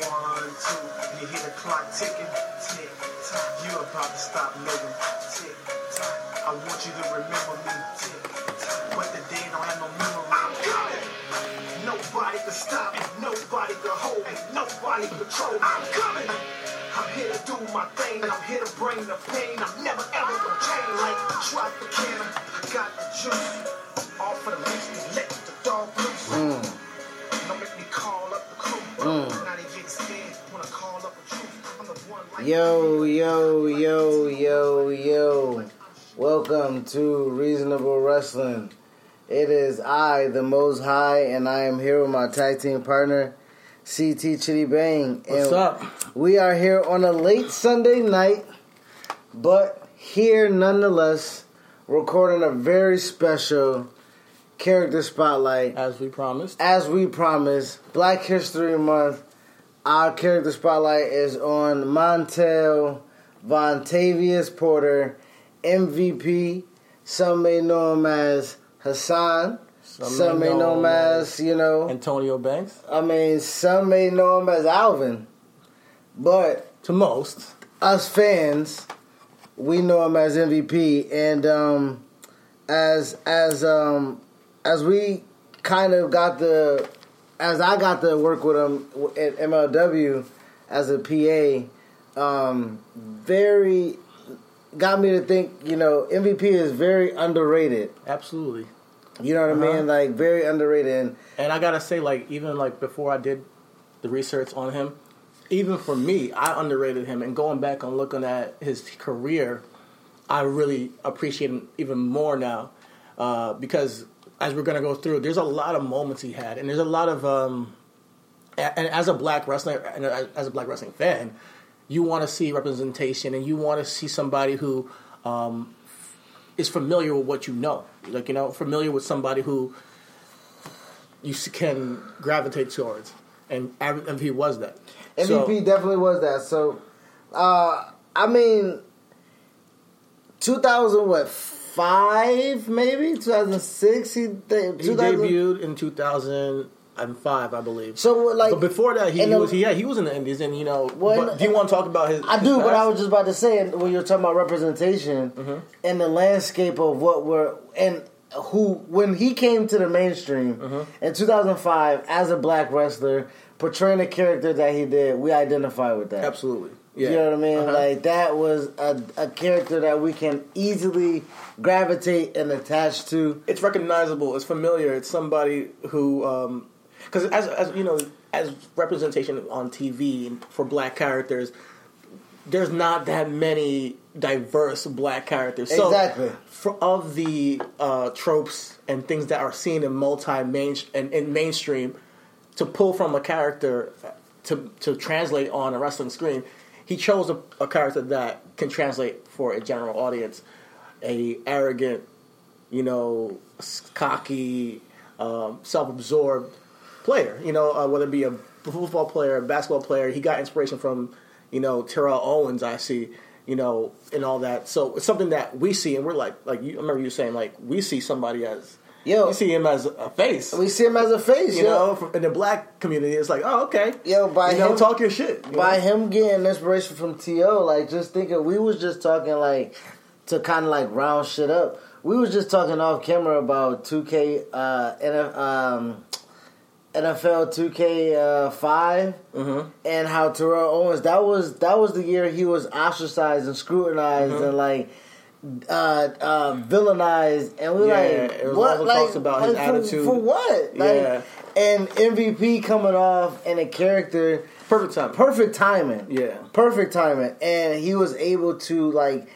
One, two, you hear the clock ticking. Tick tock, you about to stop living. Tick tock, I want you to remember me. Tick tock, but the don't have no memory. I'm coming. Nobody can stop me. Nobody can hold me. Nobody control me. I'm coming. I'm here to do my thing. I'm here to bring the pain. I'm never ever gonna change like Tropicana. I got the juice. All for the least, let the dog loose. Don't Yo, yo, yo, yo, yo. Welcome to Reasonable Wrestling. It is I, the Most High, and I am here with my tag team partner, CT Chidi Bang. What's and up? We are here on a late Sunday night, but here nonetheless, recording a very special character spotlight. As we promised. As we promised, Black History Month, our character spotlight is on Montel Vontavious Porter, MVP. Some may know him as Hassan. Some, may know him as, you know, Antonio Banks. I mean, some may know him as Alvin. But To most. us fans, we know him as MVP, and um, as as um, as we kind of got the as I got to work with him at MLW as a PA, um, very got me to think. You know, MVP is very underrated. Absolutely. You know what I Uh-huh. mean? Like very underrated. And And I gotta say, like, even like before I did the research on him, even for me, I underrated him. And going back and looking at his career, I really appreciate him even more now. Uh, because as we're gonna go through, there's a lot of moments he had, and there's a lot of um, and as a black wrestler and as a black wrestling fan, you want to see representation, and you want to see somebody who um, is familiar with what you know, like you know, familiar with somebody who you can gravitate towards, and MVP was that. MVP So- definitely was that. So, uh, I mean, 2000 what five maybe 2006 he, de- he 2000 debuted in 2005, I believe. So like, but before that, he, he the- was yeah he was in the Indies, and you know. Well, but do you want to talk about his? I his do, but? I was just about to say when you're talking about representation Mm-hmm. in the landscape of what we're and who when he came to the mainstream Mm-hmm. in 2005 as a black wrestler portraying a character that he did, we identify with that. absolutely. Yeah. You know what I mean? Uh-huh. Like that was a, a character that we can easily gravitate and attach to. it's recognizable. It's familiar. It's somebody who, because as as you know, as representation on TV for black characters, there's not that many diverse black characters. So Exactly. For, of the uh, tropes and things that are seen in multi main and in mainstream, to pull from a character to to translate on a wrestling screen, he chose a, a character that can translate for a general audience, a arrogant, you know, cocky, um, self-absorbed player. You know, uh, whether it be a football player, a basketball player, he got inspiration from, you know, Terrell Owens. I see, you know, and all that. So it's something that we see, and we're like, like you I remember you saying, like we see somebody as, Yo. we see him as a face. We see him as a face, you yo. know, from- in the black community, it's like, oh, okay, Yo, by you know, him- talk your shit. you by know? him getting inspiration from To, like just thinking we was just talking like to kind of like round shit up. We was just talking off camera about 2K uh, and um, NFL 2K uh, 5 and how Terrell Owens that was that was the year he was ostracized and scrutinized and like uh, uh, villainized and we Yeah, like it was what all the like, talks about his like, attitude. for what like Yeah. and MVP coming off and a character Perfect time. perfect timing Yeah. perfect timing and he was able to like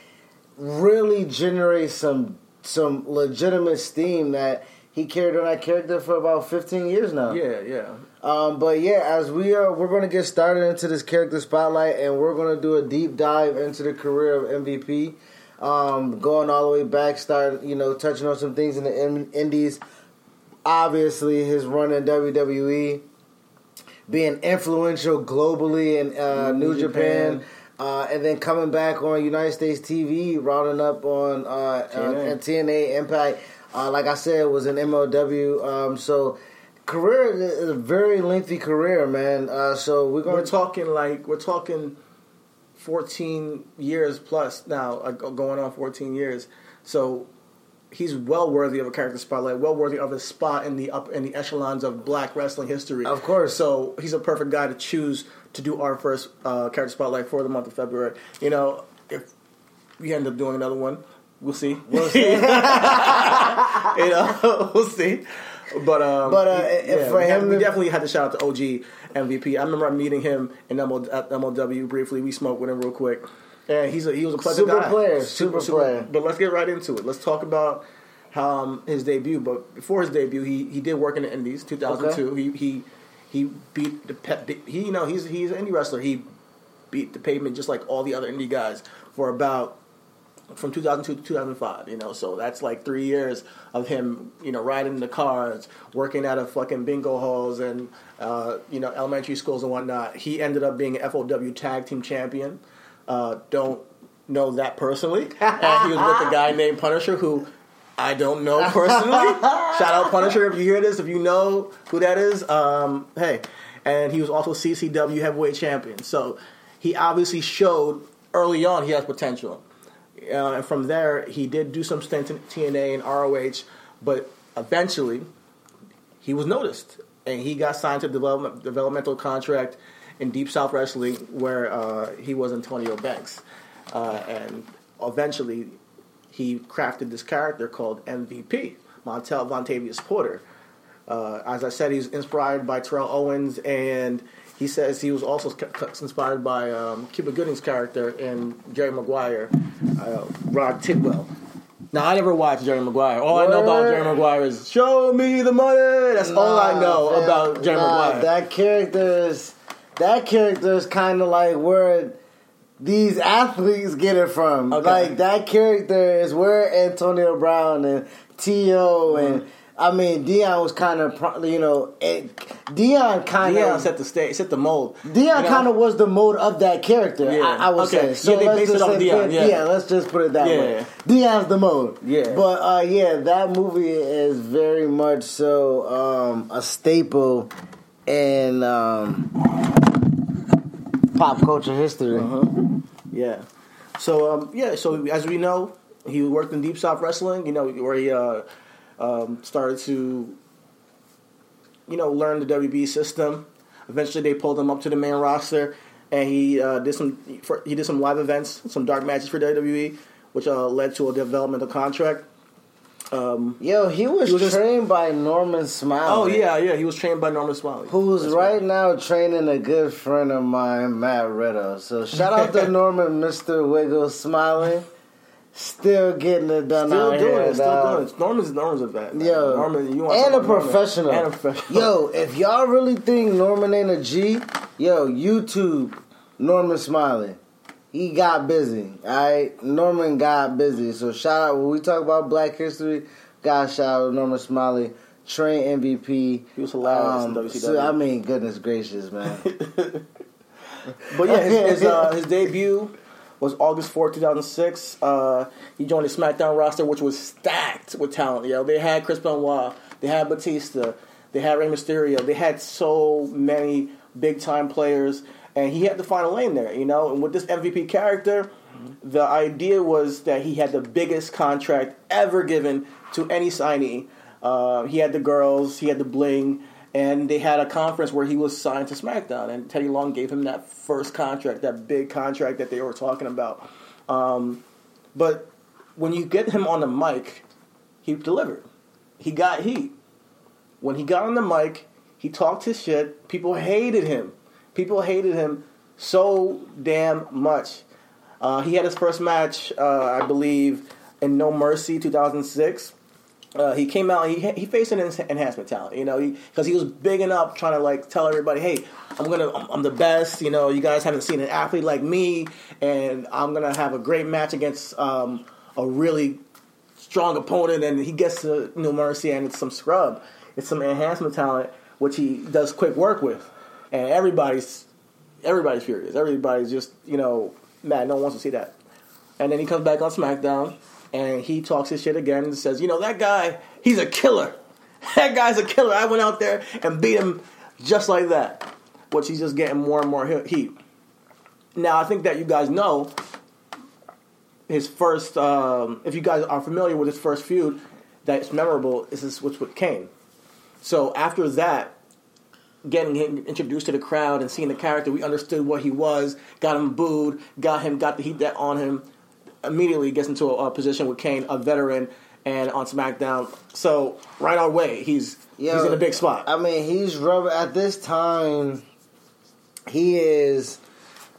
really generate some some legitimate steam that he carried on that character for about 15 years now Yeah, yeah. um, but yeah, as we are, we're going to get started into this character spotlight, and we're going to do a deep dive into the career of MVP, um, going all the way back, start you know touching on some things in the in- Indies. Obviously, his run in WWE, being influential globally in uh, New, New Japan. Japan. Uh, and then coming back on United States TV, rounding up on uh, uh, TNA. and TNA Impact. Uh, like I said, was an MLW. Um, so career is a very lengthy career, man. Uh, so we're We're going to talking like we're talking fourteen years plus now, like going on fourteen years. So he's well worthy of a character spotlight, well worthy of a spot in the up in the echelons of Black wrestling history. Of course. So he's a perfect guy to choose to do our first uh, character spotlight for the month of February. You know, if we end up doing another one, we'll see. We'll see. you know, we'll see. But um, But, uh, if for we, had- him we definitely had to shout out to OG MVP. I remember meeting him in ML, at MLW briefly. We smoked with him real quick, and he's a, he was a pleasant Super guy. player, super player. But let's get right into it. Let's talk about how, um, his debut. But before his debut, he he did work in the Indies, 2002. He he he beat the pep. He you know he's he's an indie wrestler. He beat the pavement just like all the other indie guys for about from 2002 to 2005, you know, so that's like three years of him, you know, riding the cars, working out of fucking bingo halls and, uh, you know, elementary schools and whatnot. He ended up being FOW tag team champion. Uh, don't know that personally. and he was with a guy named Punisher who I don't know personally. Shout out Punisher if you hear this, if you know who that is. Um, hey, and he was also CCW heavyweight champion. So he obviously showed early on he has potential. Uh, and from there, he did do some stints in TNA and ROH, but eventually he was noticed and he got signed to development, developmental contract in Deep South Wrestling where uh, he was Antonio Banks. Uh, and eventually he crafted this character called MVP, Montel Vontavious Porter. Uh, as I said, he's inspired by Terrell Owens, and he says he was also inspired by um, Cuba Gooding's character in Jerry Maguire, uh, Rod Tidwell. Now, I never watched Jerry Maguire. All I know about Jerry Maguire is "Show me the money." That's all I know Nah, fam, about Jerry nah, Maguire. That character is that character is kind of like where these athletes get it from. Okay. Like that character is where Antonio Brown and T.O. Mm-hmm. and I mean Deion was kind of you know it, Deion kind of set the stage, set the mold. Deion You know? kind of was the mode of that character. Yeah. I, I would Okay. say. So Yeah, they let's based it just say Deion, yeah. let's just put it that Yeah. way. Deion's the mode. Yeah. But uh, yeah, that movie is very much so um, a staple in um, pop culture history. Uh-huh. Yeah. So um, yeah. So as we know, he worked in Deep South Wrestling. You know where he uh, um, started to, you know, learn the WB system. Eventually, they pulled him up to the main roster, and he uh, did some for, he did some live events, some dark matches for WWE, which uh, led to a developmental contract. Um, Yo, he was, He was just- trained by Norman Smiley. oh yeah, yeah. He was trained by Norman Smiley, Who's That's right now training a good friend of mine, Matt Riddle. So shout out to Norman, Mr. Wiggle Smiley. Still getting it done Still out doing here, it, still doing it. Norman's Norman's a vet. man. Yo, Norman, you want and a something, Norman. professional. And a professional. Yo, if y'all really think Norman ain't a G, yo, YouTube Norman Smiley. He got busy. Alright? Norman got busy. So shout out when we talk about black history, God shout out Norman Smiley, train MVP. He was hilarious in WCW. so, I mean, goodness gracious, man. But yeah, his, his, uh, his debut was August 4, 2006. Uh, he joined the SmackDown roster, which was stacked with talent. Yo, they had Chris Benoit, they had Batista, they had Rey Mysterio. They had so many big time players, and he had to find a lane there. You know, and with this MVP character, the idea was that he had the biggest contract ever given to any signee. Uh, he had the girls, he had the bling, and they had a conference where he was signed to SmackDown, and Teddy Long gave him that first contract, that big contract that they were talking about. Um, but when you get him on the mic, he delivered. He got heat. When he got on the mic, he talked his shit. People hated him. People hated him so damn much. Uh, he had his first match, uh, I believe, in No Mercy 2006. Uh, he came out. He he faced an enhancement talent, you know, because he, was big enough trying to like tell everybody, "Hey, I'm gonna, I'm, I'm the best." You know, you guys haven't seen an athlete like me, and I'm gonna have a great match against um, a really strong opponent. And he gets to No Mercy, and it's some scrub. It's some enhancement talent, which he does quick work with, and everybody's everybody's furious. Everybody's just you know mad. No one wants to see that. And then he comes back on SmackDown and he talks his shit again and says, you know, that guy, he's a killer. That guy's a killer. I went out there and beat him just like that. Which he's just getting more and more heat. Now, I think that you guys know his first, um, if you guys are familiar with his first feud that's memorable, is this with, with Kane. So after that, getting him introduced to the crowd and seeing the character, we understood what he was, got him booed, got him, got the heat that on him. Immediately gets into a, a position with Kane, a veteran, and on SmackDown. So right our way, he's Yo, he's in a big spot. I mean, he's rubber at this time. He is,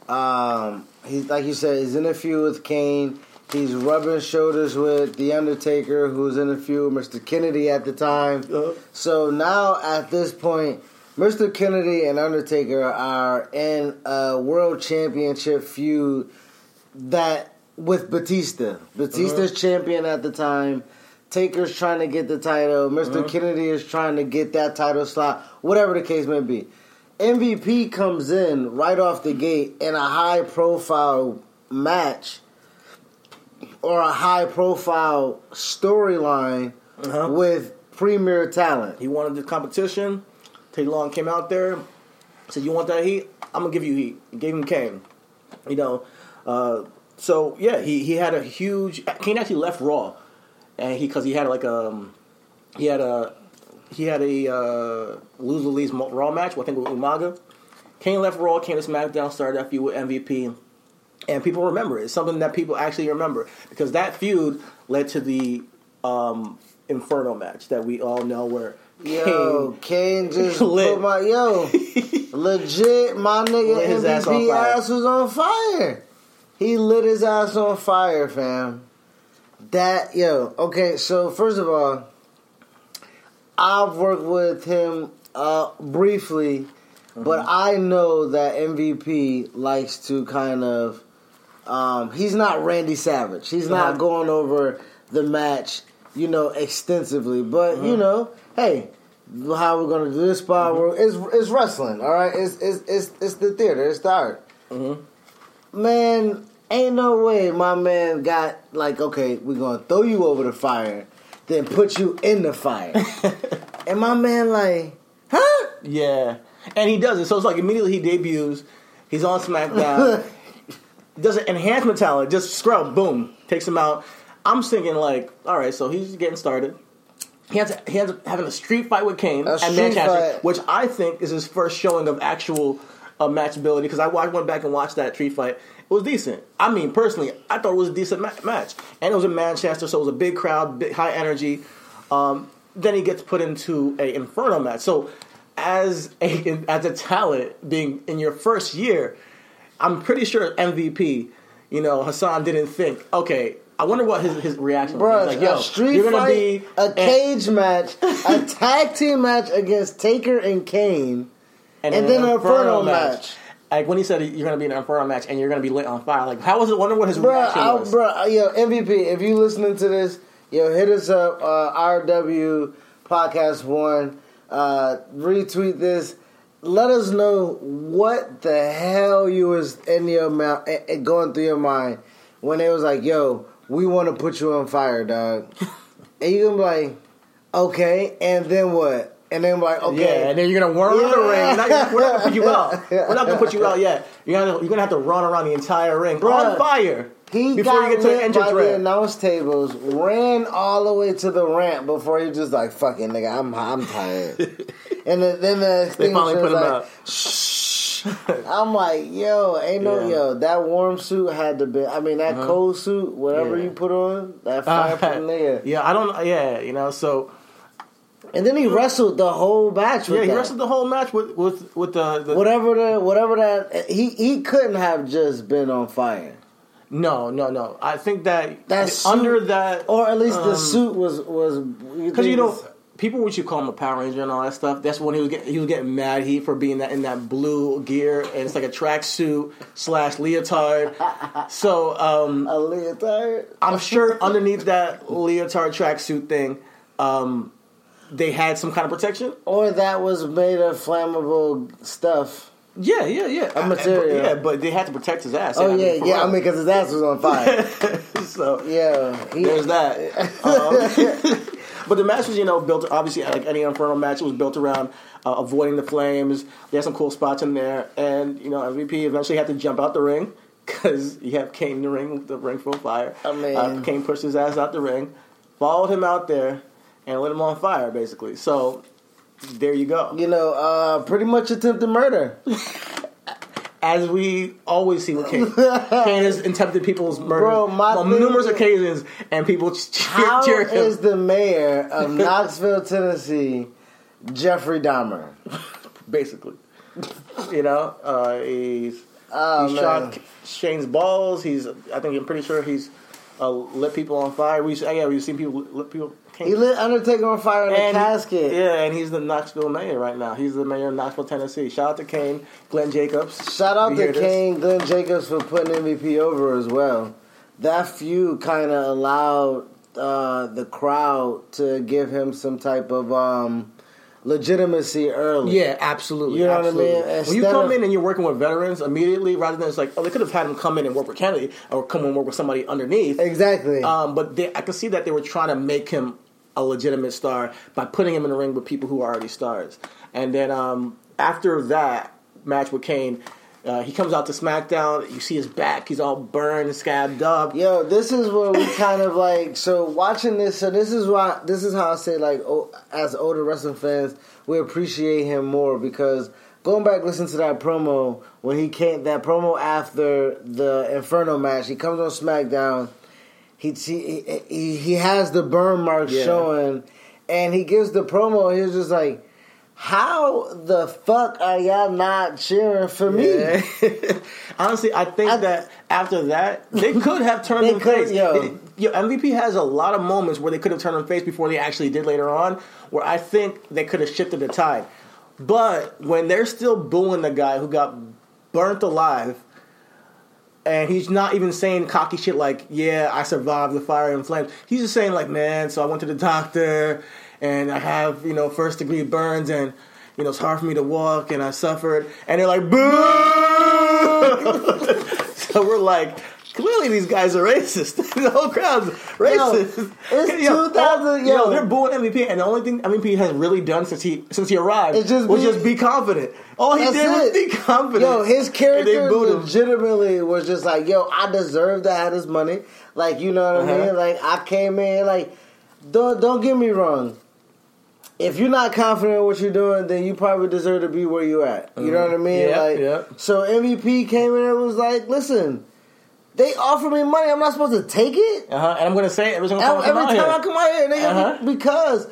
um, he's like you said, he's in a feud with Kane. He's rubbing shoulders with the Undertaker, who's in a feud with Mr. Kennedy at the time. Uh-huh. So now at this point, Mr. Kennedy and Undertaker are in a world championship feud that with Batista. Batista's champion at the time. Taker's trying to get the title. mister Kennedy is trying to get that title slot. Whatever the case may be. MVP comes in right off the gate in a high profile match or a high profile storyline Uh-huh. with premier talent. He wanted the competition. Teddy Long came out there, said, "You want that heat? I'm gonna give you heat." He gave him Kane. You know, uh, so yeah, he he had a huge. Kane actually left Raw, and he because he had like um he had a he had a uh, lose least Raw match. I think with Umaga. Kane left Raw, came to SmackDown, started that feud with MVP, and people remember it. It's something that people actually remember because that feud led to the um, Inferno match that we all know where Yo, Kane Kane just Lit. put my yo legit. My nigga his ass MVP ass was on fire. He lit his ass on fire, fam. That yo, okay. So first of all, I've worked with him uh, briefly, but Mm-hmm. I know that MVP likes to kind of. Um, he's not Randy Savage. He's Uh-huh. not going over the match, you know, extensively. But Uh-huh. you know, hey, how we're gonna do this spot? Mm-hmm. It's it's wrestling, all right. It's it's it's, it's the theater. It's the art. Mm-hmm. Man, ain't no way my man got like, okay, we're gonna throw you over the fire, then put you in the fire. and my man like, huh? Yeah, and he does it. So it's like immediately he debuts. He's on SmackDown. does an enhancement talent, just scrub, boom, takes him out. I'm thinking like, all right, so he's getting started. He ends, he has having a street fight with Kane A at Manchester, fight. which I think is his first showing of actual uh, matchability. Because I, wa- I went back and watched that tree fight. It was decent. I mean, personally, I thought it was a decent ma- match, and it was in Manchester, so it was a big crowd, big, high energy. Um, then he gets put into a Inferno match. So, as a as a talent, being in your first year, I'm pretty sure MVP, you know, Hassan didn't think, okay, I wonder what his, his reaction Bro, was. Like, yo, a street you're gonna fight, be a cage match, a tag team match against Taker and Kane. And then an Inferno match. Like when he said you're gonna be in an Inferno match and you're gonna be lit on fire, like how was it? Wonder what his Bro, reaction I, was. bro, yo, MVP, if you listening to this, yo, hit us up, uh, RW Podcast One, uh, retweet this. Let us know what the hell you was in your mouth, eh, eh, going through your mind when it was like, yo, we want to put you on fire, dog. and you gonna be like, okay, and then what? And then like, okay, Yeah, and then you're gonna run around the ring. We're not, we're not gonna put you out. We're not gonna put you out yet. You're gonna you're gonna have to run around the entire ring Bruh. on fire. He Before got you get to the entrance by the announce tables, ran all the way to the ramp before he was just like fucking nigga. I'm I'm tired. and then, then the They finally extinguisher put was him like, out. I'm like, yo, ain't no Yeah. yo. That warm suit had to be. I mean, that cold suit, whatever Yeah. you put on, that fire Uh, from nigga. yeah, I don't. Yeah, you know. So And then he wrestled the whole match. With yeah, he that. wrestled the whole match with with with the, the whatever the whatever that he he couldn't have just been on fire. No, no, no. I think that That under that, Or at least the Um, suit was was because you know people would you call him a Power Ranger and all that stuff. That's when he was getting he was getting mad heat for being that in that blue gear and it's like a tracksuit slash leotard. So um, a leotard. I'm sure underneath that leotard tracksuit thing, um, they had some kind of protection. Or that was made of flammable stuff. Yeah, yeah, yeah. A material. But, yeah, but they had to protect his ass. Oh I mean, yeah, yeah. I mean, because his ass was on fire. so yeah, he, There's that. Um, but the match was, you know, built obviously like any Inferno match. It was built around uh, avoiding the flames. They had some cool spots in there, and you know, MVP eventually had to jump out the ring because you have Kane in the ring the ring full of fire. I mean- uh, Kane pushed his ass out the ring, followed him out there, and lit him on fire, basically. So there you go. You know, uh, pretty much attempted murder. As we always see with Kane, Kane has attempted people's murder on numerous is- occasions, and people cheer, How cheer him. is the mayor of Knoxville, Tennessee, Jeffrey Dahmer? basically. you know, uh, he's Oh, he man. shot Shane's balls. He's I think I'm pretty sure he's uh, lit people on fire. We yeah we've seen people lit people. He lit Undertaker on fire in a and, casket. Yeah, and he's the Knoxville mayor right now. He's the mayor of Knoxville, Tennessee. Shout out to Kane, Glenn Jacobs. Shout out to hear this? Kane Glenn Jacobs for putting MVP over as well. That feud kind of allowed uh, the crowd to give him some type of um, legitimacy early. Yeah, absolutely. You know what I absolutely. mean? When you come of- in and you're working with veterans immediately, rather than it's like, oh, they could have had him come in and work with Kennedy or come and work with somebody underneath. Exactly. Um, but they, I can see that they were trying to make him a legitimate star by putting him in the ring with people who are already stars. And then um, after that match with Kane, uh, he comes out to SmackDown. You see his back; he's all burned, scabbed up. Yo, this is where we kind of like so watching this. So this is why this is how I say like oh, as older wrestling fans, we appreciate him more because going back listen to that promo when he came that promo after the Inferno match. He comes on SmackDown. He he he, he has the burn marks Yeah. showing, and he gives the promo. He was just like. How the fuck are y'all not cheering for me? Yeah. Honestly, I think I- that after that, they could have turned him face. yo. Yo, MVP has a lot of moments where they could have turned him face before they actually did later on, where I think they could have shifted the tide. But when they're still booing the guy who got burnt alive, and he's not even saying cocky shit like, "Yeah, I survived the fire and flames." He's just saying like, "Man, so I went to the doctor, and I have you know first degree burns, and you know it's hard for me to walk, and I suffered." And they're like, "Boo!" so we're like. Clearly, these guys are racist. the whole crowd's racist. it's Yo, 2000 all- yo. they're booing MVP, and the only thing MVP has really done since he since he arrived It's just was be- just be confident. All he did was be confident. Yo, his character booed him. legitimately was just like, yo, I deserve to have this money. Like, you know what I Uh-huh. mean? Like, I came in, like, don't don't get me wrong. If you're not confident in what you're doing, then you probably deserve to be where you're at. You know what I mean? Mm-hmm. Yeah, like, yeah. so MVP came in and was like, listen, they offer me money. I'm not supposed to take it. Uh-huh. And I'm going to say it every single time, I come every out time here. I come out here, nigga, Uh-huh. because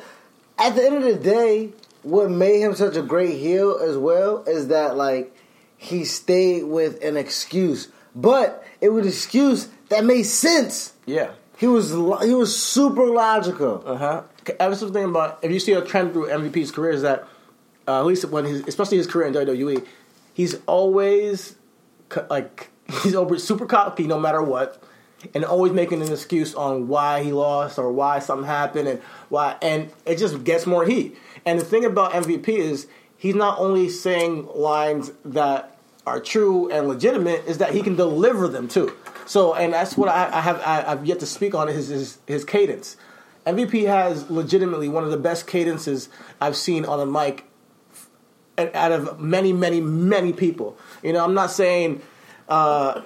at the end of the day, what made him such a great heel as well is that like he stayed with an excuse, but it was an excuse that made sense. Yeah. He was he was super logical. Uh huh. I was thinking about if you see a trend through MVP's career is that uh, at least when his, especially his career in WWE, he's always co- like he's always super cocky no matter what, and always making an excuse on why he lost or why something happened and why, and it just gets more heat. And the thing about MVP is he's not only saying lines that are true and legitimate, is that he can deliver them too. So, and that's what I, I have I, I've yet to speak on his, his his cadence. MVP has legitimately one of the best cadences I've seen on a mic out of many, many, many people. You know, I'm not saying uh,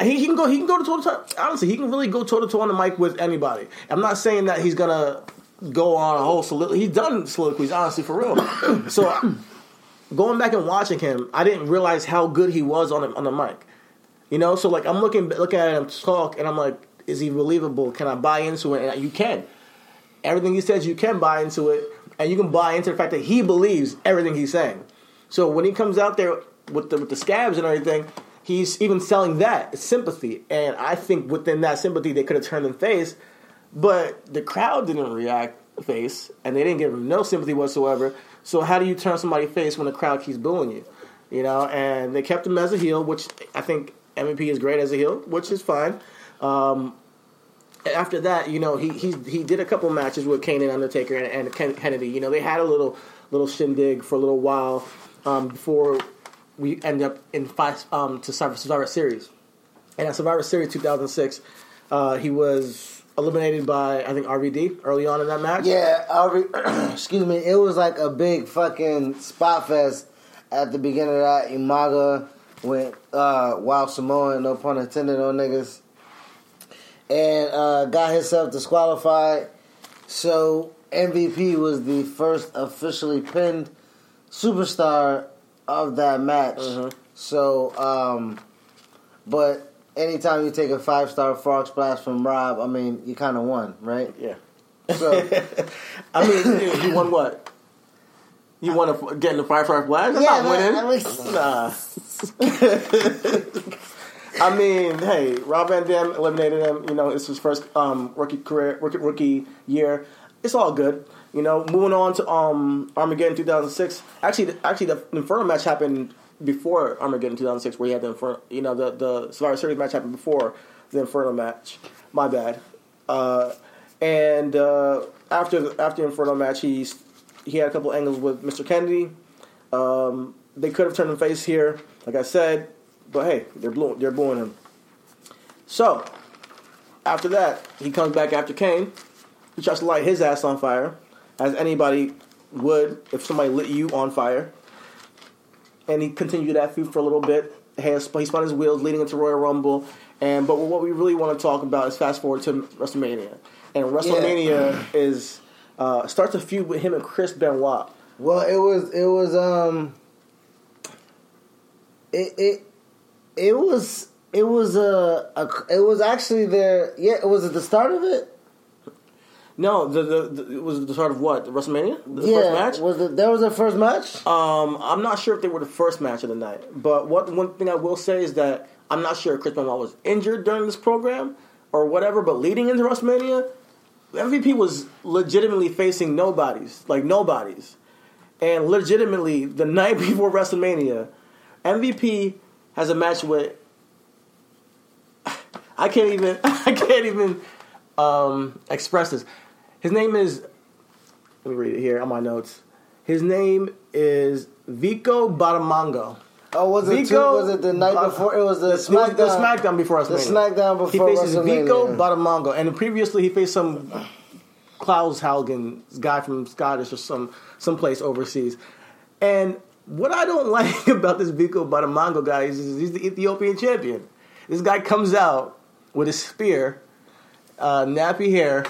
he, he can go. He can go to toe to. Honestly, he can really go toe to toe on the mic with anybody. I'm not saying that he's gonna go on a whole soliloquy. He's done soliloquies, honestly, for real. so going back and watching him, I didn't realize how good he was on the, on the mic. You know, so like I'm looking looking at him talk, and I'm like, is he believable? Can I buy into it? And you can. Everything he says, you can buy into it, and you can buy into the fact that he believes everything he's saying. So when he comes out there with the with the scabs and everything, he's even selling that sympathy. And I think within that sympathy, they could have turned him face, but the crowd didn't react face, and they didn't give him no sympathy whatsoever. So how do you turn somebody face when the crowd keeps booing you? You know, and they kept him as a heel, which I think MVP is great as a heel, which is fine. Um, after that, you know, he he he did a couple matches with Kane and Undertaker and, and Ken, Kennedy. You know, they had a little little shindig for a little while um, before we end up in five um, to Survivor, Series. And at Survivor Series 2006, uh, he was eliminated by I think RVD early on in that match. Yeah, RV, excuse me. It was like a big fucking spot fest at the beginning of that. Umaga went uh, Wild Samoan, no pun intended on niggas, and uh, got himself disqualified. So MVP was the first officially pinned superstar of that match. So, um, but anytime you take a five star frog splash from Rob, I mean, you kind of won, right? Yeah. So. I mean, you won what? You won a, getting the five star flag? That's Yeah, not winning. man, Nah. I mean, hey, Rob Van Dam eliminated him. You know, it's his first um, rookie career, rookie, rookie year. It's all good. You know, moving on to um, Armageddon 2006. Actually, the, actually, the Inferno match happened before Armageddon 2006, where he had the Inferno. You know, the the Survivor Series match happened before the Inferno match. My bad. Uh, and uh, after the, after the Inferno match, he's he had a couple angles with Mr. Kennedy. Um, they could have turned him face here, like I said, but hey, they're blue, they're booing him. So after that, he comes back after Kane. He tries to light his ass on fire, as anybody would if somebody lit you on fire. And he continued that feud for a little bit. He has- he spun his wheels leading into Royal Rumble. And but what we really want to talk about is fast forward to WrestleMania. And WrestleMania is uh, starts a feud with him and Chris Benoit. Well, it was it was um it it it was it was a, a it was actually their yeah it was at the start of it No, the, the, the it was the start of what the WrestleMania, the yeah first match. was it that was the first match Um, I'm not sure if they were the first match of the night, but what one thing I will say is that I'm not sure if Chris Benoit was injured during this program or whatever. But leading into WrestleMania, MVP was legitimately facing nobodies, like nobodies, and legitimately the night before WrestleMania, MVP has a match with. I can't even. I can't even um, express this. His name is. Let me read it here on my notes. His name is Vico Batamango. oh was it two, was it the night uh, before it was the, The, the SmackDown SmackDown before the SmackDown before He faces Vico Batamango, and previously he faced some Klaus Haugen guy from Scottish or some someplace overseas. And what I don't like about this Vico Batamango guy is he's the Ethiopian champion. This guy comes out with a spear, uh, nappy hair,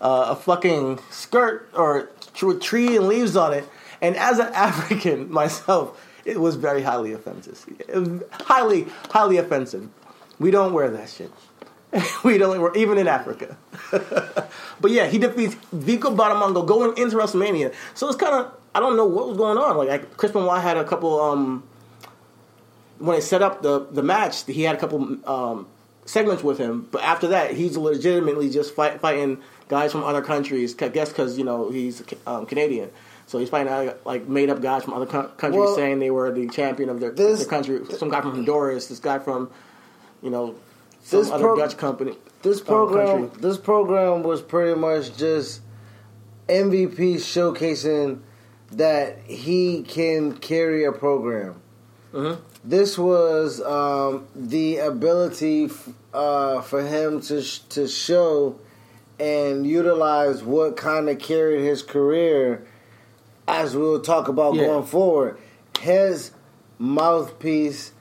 uh, a fucking skirt or with tree and leaves on it. And as an African myself, it was very highly offensive. Highly, highly offensive. We don't wear that shit. we don't wear even in Africa. but yeah, he defeats Vico Batamango going into WrestleMania. So it's kind of I don't know what was going on. Like, like Chris Benoit had a couple um when they set up the the match, he had a couple um, segments with him. But after that, he's legitimately just fight, fighting guys from other countries. I guess because you know he's um, Canadian, so he's finding uh, like made up guys from other co- countries Well, saying they were the champion of their, this- their country. Some guy from Honduras, this guy from you know some This other pro- Dutch company. this uh, program country. this program was pretty much just MVP showcasing that he can carry a program. Mm-hmm. This was um, the ability f- uh, for him to sh- to show and utilize what kind of carried his career, as we'll talk about Yeah. going forward. His mouthpiece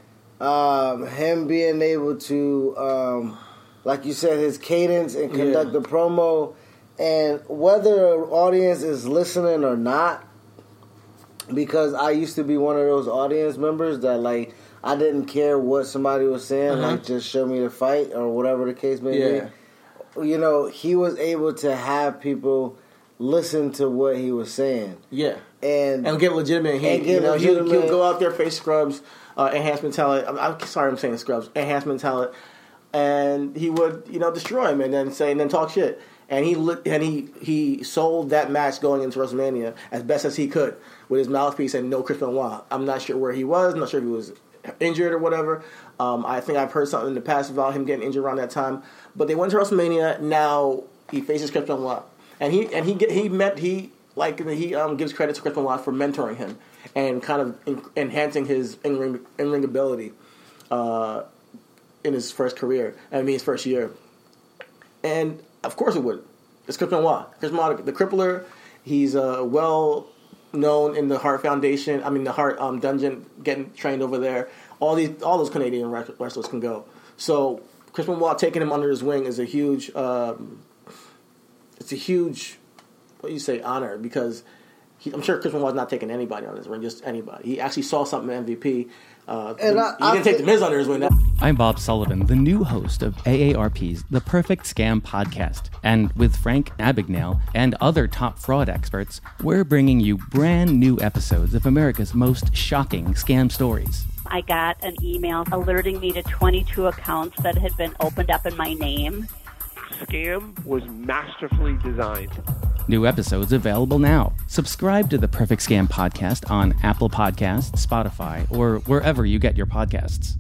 um, him being able to, um, like you said, his cadence and conduct Yeah. the promo, and whether an audience is listening or not, because I used to be one of those audience members that like I didn't care what somebody was saying, Uh-huh. like just show me the fight or whatever the case may Yeah. be. You know, he was able to have people listen to what he was saying, Yeah. and and get legitimate heat. And get you know, he'll, legitimate- he'll go out there, face scrubs, uh, enhancement talent. I'm, I'm sorry, I'm saying scrubs, enhancement talent, and he would, you know, destroy him and then say and then talk shit. And he lit- and he he sold that match going into WrestleMania as best as he could with his mouthpiece and no Chris Benoit. I'm not sure where he was. I'm not sure if he was injured or whatever. Um, I think I've heard something in the past about him getting injured around that time. But they went to WrestleMania. Now he faces Chris Benoit, and he and he get, he met he like he um, gives credit to Chris Benoit for mentoring him and kind of en- enhancing his in ring in ring ability uh, in his first career. I mean his first year, and of course it would. It's Chris Benoit. Chris Benoit, the crippler. He's uh, well known in the Hart Foundation. I mean the Hart um, Dungeon, getting trained over there. All these, all those Canadian wrestlers can go. So Chris Benoit taking him under his wing is a huge. Um, it's a huge, what do you say, honor because he, I'm sure Chris Benoit's not taking anybody on his ring, just anybody. He actually saw something in MVP. Uh, And he I, didn't I, take the Miz under his wing. That- I'm Bob Sullivan, the new host of AARP's The Perfect Scam podcast. And with Frank Abagnale and other top fraud experts, we're bringing you brand new episodes of America's most shocking scam stories. I got an email alerting me to 22 accounts that had been opened up in my name. Scam was masterfully designed. New episodes available now. Subscribe to the Perfect Scam podcast on Apple Podcasts, Spotify, or wherever you get your podcasts.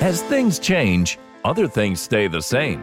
As things change, other things stay the same,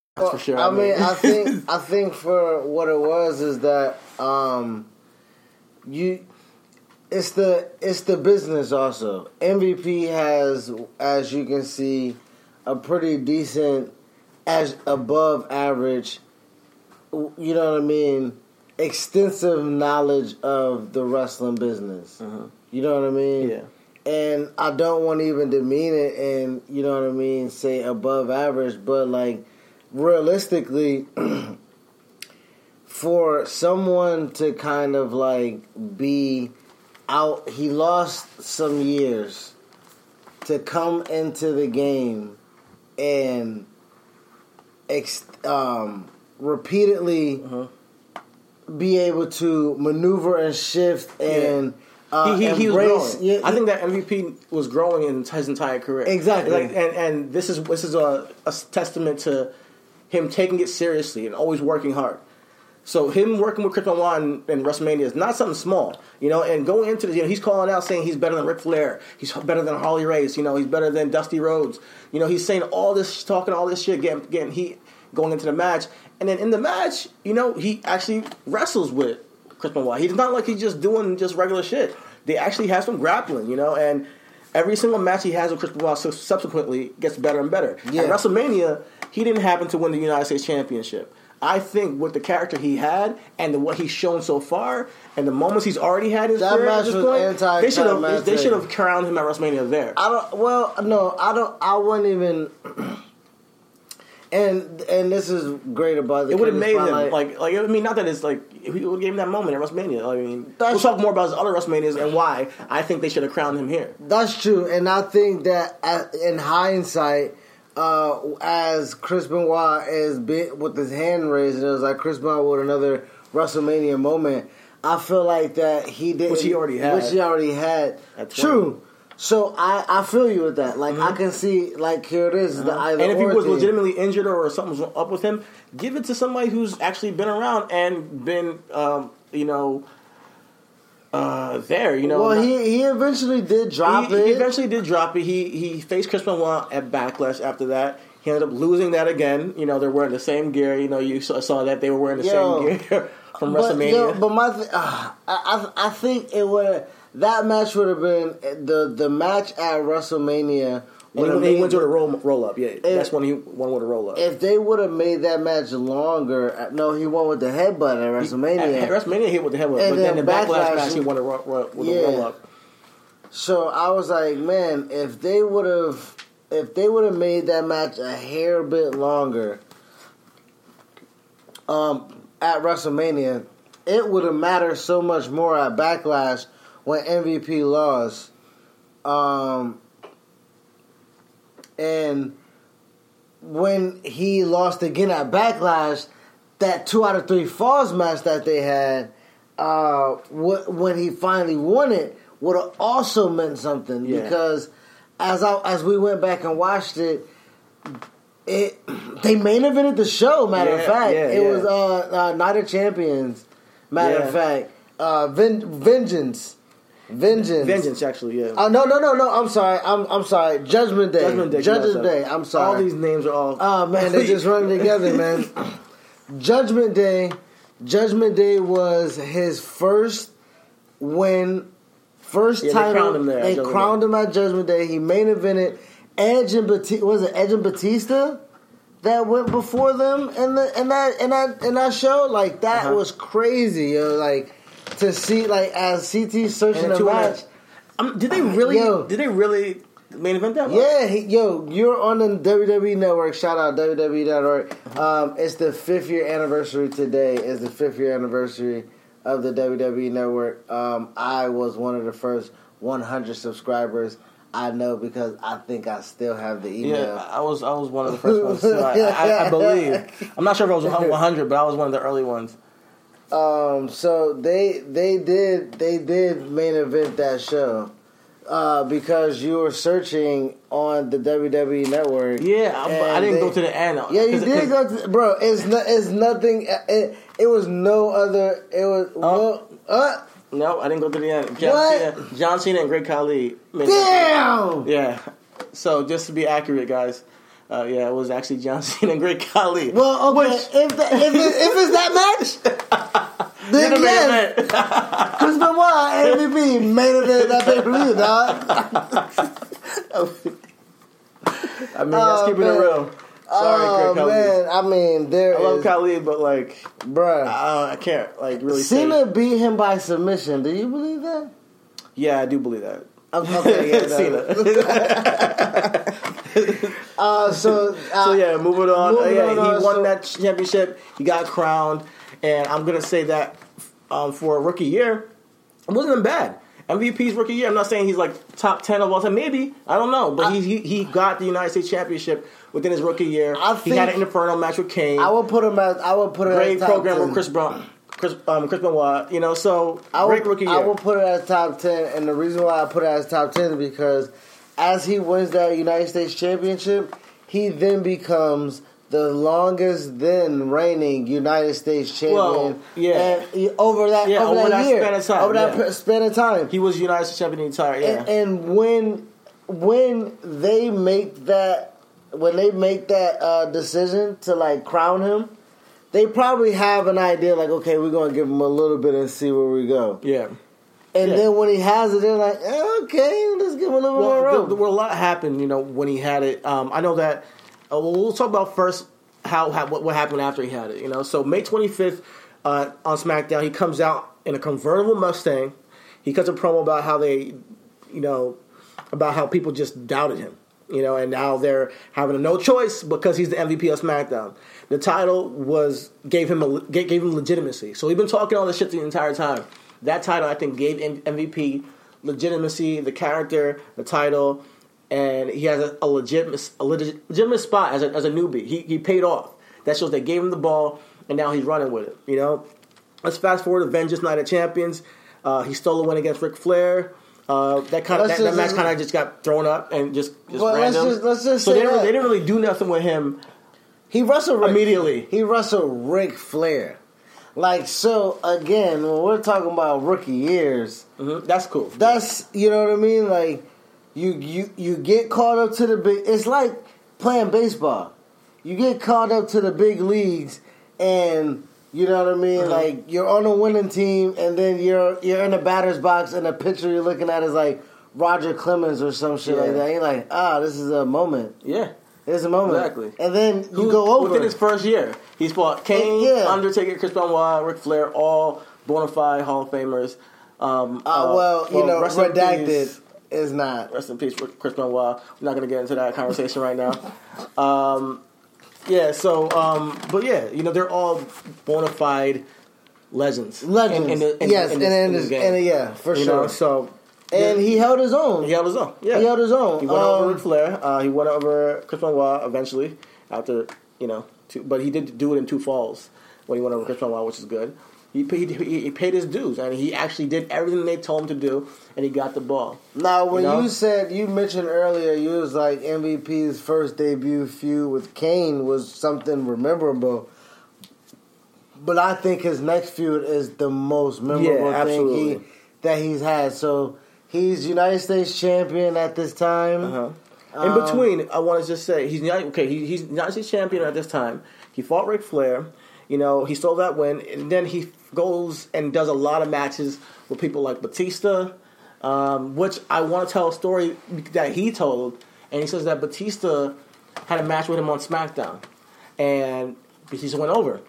That's for sure. I mean, I think I think for what it was is that um, you, it's the it's the business also. MVP has, as you can see, a pretty decent, as above average. You know what I mean? Extensive knowledge of the wrestling business. You know what I mean? Yeah. And I don't want to even demean it and you know what I mean, say above average, but like realistically, for someone to kind of like be out, he lost some years to come into the game and ex- um, repeatedly be able to maneuver and shift and uh, he, he, he was growing. yeah, I think that MVP was growing in his entire career. Exactly. Like, and and this is this is a, a testament to him taking it seriously and always working hard. So him working with Chris Benoit in, WrestleMania is not something small, you know. And going into this, you know, he's calling out saying he's better than Ric Flair, he's better than Harley Race, you know, he's better than Dusty Rhodes. You know, he's saying all this, talking all this shit, getting getting heat going into the match, and then in the match, you know, he actually wrestles with Chris Benoit. He's not like he's just doing just regular shit. They actually have some grappling, you know, and every single match he has with Chris Benoit subsequently gets better and better. Yeah. At WrestleMania, he didn't happen to win the United States Championship. I think with the character he had and the, what he's shown so far and the moments he's already had in his That career match at this point, they should have they should have crowned him at WrestleMania there. I don't. Well, no, I don't. I wouldn't even. And and this is great about the It would have made him like like I mean not that it's like he would have gave him that moment at WrestleMania. I mean we'll talk more about his other WrestleManias and why I think they should have crowned him here. That's true, and I think that in hindsight, uh, as Chris Benoit is bit with his hand raised, and it was like Chris Benoit with another WrestleMania moment. I feel like that he did, Which he already had. which he already had. At 20. True. So I, I feel you with that. Like I can see, like here it is, the either Mm-hmm. And if he was legitimately injured or something was up with him, give it to somebody who's actually been around and been, um, you know, uh, there. You know, well, not- he he eventually did drop he, it. he eventually did drop it. He he faced Chris Benoit at Backlash after that. He ended up losing that again. You know, they're wearing the same gear. You know, you saw, saw that they were wearing the Yo. same gear from But, WrestleMania. yo, but my, th- uh, I, I I think it would that match would have been the the match at WrestleMania. Would have he, went to a roll, roll up. Yeah, that's when he won with a roll up. if they would have made that match longer, uh, no, he won with the headbutt at WrestleMania. At, at WrestleMania, he hit with the headbutt, And but then then the backlash Backlash, match, he won a with Yeah. a roll up. So I was like, man, if they would have, if they would have made that match a hair bit longer, um, at WrestleMania, it would have mattered so much more at Backlash when MVP lost, um, and when he lost again at Backlash, that two out of three falls match that they had, uh, wh- when he finally won it, would have also meant something Yeah. because as I as we went back and watched it, it they main evented the show. Matter of fact, yeah, it yeah. was uh, uh, Night of Champions. Matter of fact, uh, Ven- Vengeance, Vengeance, Vengeance, actually, yeah. Oh no no no no! I'm sorry. I'm I'm sorry. Judgment Day. Judgment Day. Judgment Day. uh, I'm sorry. All these names are all. Oh man, they just run together, man. Judgment Day. Judgment Day was his first win, first Yeah, they title. crowned him there They crowned him at Judgment Day. He main evented Edge and Batista. Was it Edge and Batista that went before them in the in that in that in that show? Like that Uh-huh. was crazy. Yo, like to see like as CT searching the two in a- match. Um, did they really? Yo. Did they really main event that? Yeah, he, yo, you're on the WWE Network. Shout out WWE.org. Um, it's the fifth year anniversary today. Is the fifth year anniversary of the WWE Network. Um, I was one of the first 100 subscribers. I know because I think I still have the email. Yeah, I was I was one of the first ones. Too. I, I, I believe. I'm not sure if I was 100, but I was one of the early ones. Um, so they they did they did main event that show uh, because you were searching on the WWE Network. Yeah, I, but I didn't they- go to the end. Yeah, you did go to, bro. It's no, it's nothing. It, it was no other. It was well, uh, No, I didn't go to the end. John What? Cena, John Cena and Great Khali. damn. Yeah. So just to be accurate, guys. Uh, yeah, it was actually John Cena and Great Khali. Well, okay. if the, if, it, if it's that match, then You're the main yes. Chris Benoit MVP main event that pay per view, dog. I mean, that's Oh, keeping it real. Sorry, oh Great Khali. man, I mean there I love is, but like, bruh. I, I can't like really say. Cena beat him by submission. Do you believe that? Yeah, I do believe that. Okay, yeah, Cena. Uh, so, uh, So yeah, moving on. moving Uh, yeah, on, he uh, won so- that championship. He got crowned, and I'm gonna say that um, for a rookie year, it wasn't bad. MVP's rookie year. I'm not saying he's like top ten of all time. Maybe I don't know, but he, he he got the United States championship within his rookie year. I he had an Inferno match with Kane. I would put him at. I would put it great program with Chris Brown, Chris um, Chris Benoit. You know, so I would, rookie I year. will put it as top ten, and the reason why I put it as top ten is because as he wins that United States Championship, he then becomes the longest then reigning United States champion. Well, yeah. and over that Yeah, over, over that, that year, span of time, over that yeah. p- span of time. he was United States champion the entire yeah. and, and when when they make that when they make that uh, decision to like crown him, they probably have an idea like, okay, we're gonna give him a little bit and see where we go. yeah. And Yeah. then when he has it, they're like, eh, okay, let's give him a little bit more Well, rope. well, a lot happened, you know, when he had it. Um, I know that. Uh, well, we'll talk about first how, how what, what happened after he had it. You know, so May 25th uh, on SmackDown, he comes out in a convertible Mustang. He cuts a promo about how they, you know, about how people just doubted him. You know, and now they're having a no choice because he's the MVP of SmackDown. The title was gave him a, gave, gave him legitimacy. So we've been talking all this shit the entire time. That title, I think, gave MVP legitimacy, the character, the title, and he has a, a legitimate a legitimate spot as a, as a newbie. He he paid off. That shows they gave him the ball, and now he's running with it. You know, let's fast forward to Vengeance Night of Champions. Uh, he stole a win against Ric Flair. Uh, that kind of that, that match kind of just got thrown up and just just Well, let's random. just- let's just so they didn't, they didn't really do nothing with him. he wrestled Ric, Immediately. He wrestled Ric Flair. Like so, again, when we're talking about rookie years, Mhm, That's cool. that's you know what I mean. Like you you you get caught up to the big. It's like playing baseball. You get caught up to the big leagues, and you know what I mean. Uh-huh. Like you're on a winning team, and then you're you're in the batter's box, and the pitcher you're looking at is like Roger Clemens or some shit Yeah. like that. You're like, ah, this is a moment. Yeah. It's a moment. Exactly. And then you Who- go over. within his first year. He's fought Kane, Yeah. Undertaker, Chris Benoit, Ric Flair, all bona fide Hall of Famers. Um, uh, well, you know, rest in redacted peace- is not. Rest in peace, Chris Benoit. We're not going to get into that conversation right now. Um, yeah, so, um, but yeah, you know, they're all bona fide legends. Legends. In, in the, in, yes, in in this his- game. and yeah, for you sure. know, so and he held his own. he held his own. Yeah, He held his own. He went over Um, Ric Flair. Uh, he went over Chris Benoit eventually after you know, two, but he did do it in two falls when he went over Chris Benoit, which is good. He paid, he, he paid his dues and he actually did everything they told him to do, and he got the ball. Now, when You you, said you mentioned earlier, you was like MVP's first debut feud with Kane was something memorable. But I think his next feud is the most memorable Yeah, thing he, that he's had. So he's United States champion at this time. Uh-huh. Um, In between, I want to just say he's not okay. He, he's United States champion at this time. He fought Ric Flair. You know, he stole that win, and then he goes and does a lot of matches with people like Batista, um, which I want to tell a story that he told, and he says that Batista had a match with him on SmackDown, and Batista went over.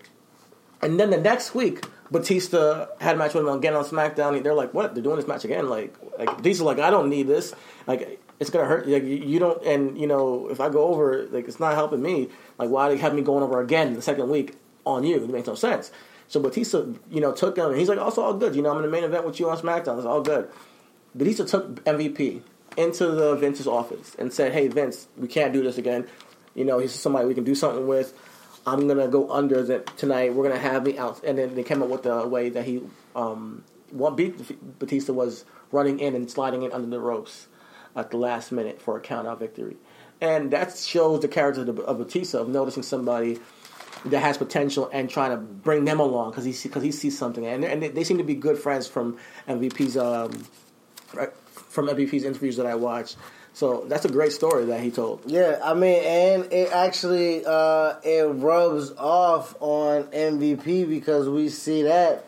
And then the next week, Batista had a match with him again on SmackDown. They're like, "What? They're doing this match again?" Like, like Batista's like, "I don't need this. Like, it's gonna hurt. Like, you you don't. And you know, if I go over, like, it's not helping me. Like, why do you have me going over again the second week on you? It makes no sense." So Batista, you know, took him. And he's like, "Also, all good. You know, I'm in the main event with you on SmackDown. It's all good." Batista took MVP into the Vince's office and said, "Hey, Vince, we can't do this again. You know, he's somebody we can do something with. I'm gonna go under tonight. We're gonna have me out." And then they came up with the way that he um, beat Batista was running in and sliding in under the ropes at the last minute for a count out victory, and that shows the character of Batista of noticing somebody that has potential and trying to bring them along because he because he sees something, and, and they, they seem to be good friends from MVP's um, from MVP's interviews that I watched. So that's a great story that he told. Yeah, I mean, and it actually uh, it rubs off on MVP because we see that,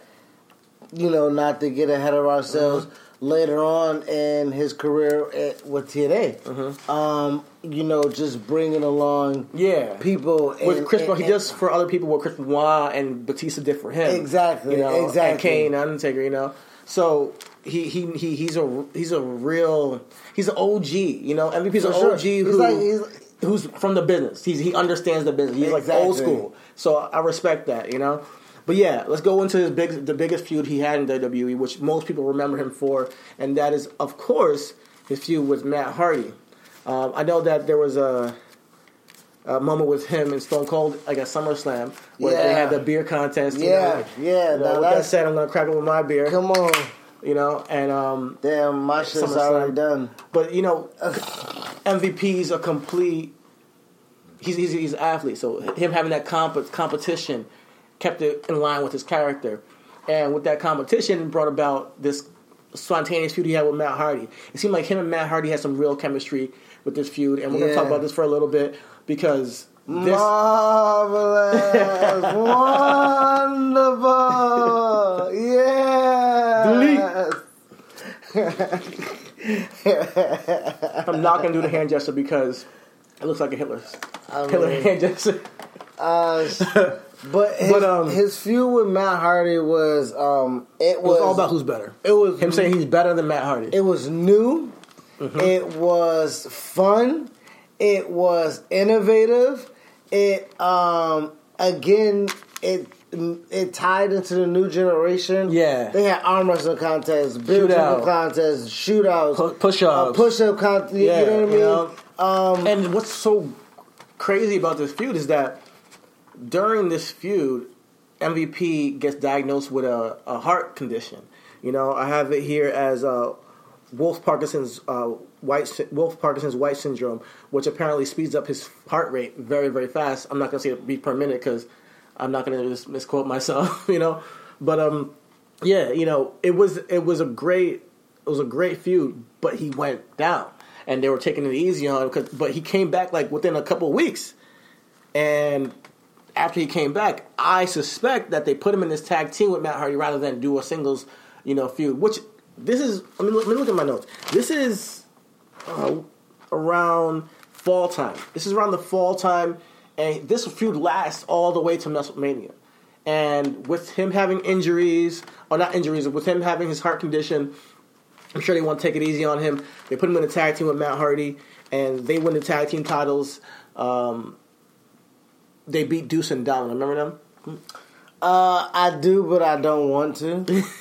you know, not to get ahead of ourselves. Uh-huh. Later on in his career at, with TNA, um, you know, just bringing along. Yeah, people with Chris, and- he does for other people what Chris Benoit and Batista did for him. Exactly, you know, exactly. And Kane, Undertaker, you know. So he he, he he's a he's a real he's an OG. You know, MVP's an sure. OG He's who like- he's- who's from the business. He's he understands the business. He's like old school. So I respect that. You know. But yeah, let's go into his big, the biggest feud he had in WWE, which most people remember him for, and that is, of course, his feud with Matt Hardy. Um, I know that there was a, a moment with him and Stone Cold, like at SummerSlam, where they had the beer contest. you Yeah, know, yeah, You know, now with that said, I'm gonna crack it with my beer. Come on, You know, and um, damn, my shit's SummerSlam. already done. but you know, MVP's a complete. He's, he's he's an athlete, so him having that comp- competition kept it in line with his character, and with that competition brought about this spontaneous feud he had with Matt Hardy. It seemed like him and Matt Hardy had some real chemistry with this feud, and we're gonna talk about this for a little bit because this. Marvelous, wonderful, yes. I'm not gonna do the hand gesture because it looks like a Hitler's I Hitler hand gesture. uh, but his, But, um, his feud with Matt Hardy was um, it It was, was all about who's better. it was Him saying he's better than Matt Hardy. it was new, Mm-hmm. it was fun, it was innovative. It um again it it tied into the new generation. Yeah. they had arm wrestling contests, beer Shootout. contests, shootouts, Pu- push-ups. uh, push-up contest. Yeah, you know what I mean? you know? Um, And what's so crazy about this feud is that during this feud, MVP gets diagnosed with a, a heart condition. You know, I have it here as uh, Wolf Parkinson's uh, white Wolf Parkinson's white syndrome, which apparently speeds up his heart rate very very fast. I'm not gonna say a beat per minute because I'm not gonna misquote myself. You know, but um, yeah, you know, it was it was a great it was a great feud, but he went down. and they were taking it easy on him. 'cause- But he came back like within a couple weeks, and after he came back, I suspect that they put him in this tag team with Matt Hardy rather than do a singles, you know, feud. Which this is. I mean, let me look at my notes. This is uh, around fall time. This is around the fall time, and this feud lasts all the way to WrestleMania. And with him having injuries, or not injuries, with him having his heart condition, I'm sure they want to take it easy on him. They put him in a tag team with Matt Hardy, and they win the tag team titles. Um, they beat Deuce and Down. Remember them? Uh, I do, but I don't want to.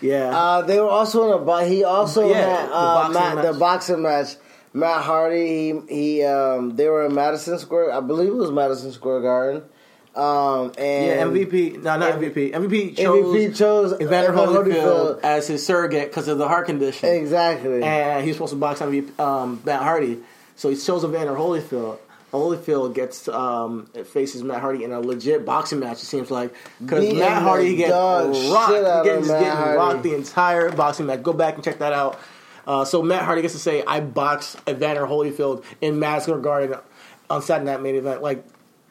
Yeah. Uh, they were also in a. bo- He also Yeah, had the uh, boxing Matt, the match. boxing match. Matt Hardy. He, he um, they were in Madison Square. I believe it was Madison Square Garden. Um, yeah, and MVP. No, not MVP. MVP chose, MVP chose Evander Holyfield Holyfield. as his surrogate because of the heart condition. Exactly. and he was supposed to box MVP, um, Matt Hardy. So he chose Evander Holyfield. Holyfield gets um, faces Matt Hardy in a legit boxing match. It seems like because Matt Hardy dog rocked, shit out he gets Matt getting Hardy. rocked the entire boxing match. Go back and check that out. Uh, so Matt Hardy gets to say, "I boxed Evander Holyfield in Madison Garden on Saturday Night Main Event." Like,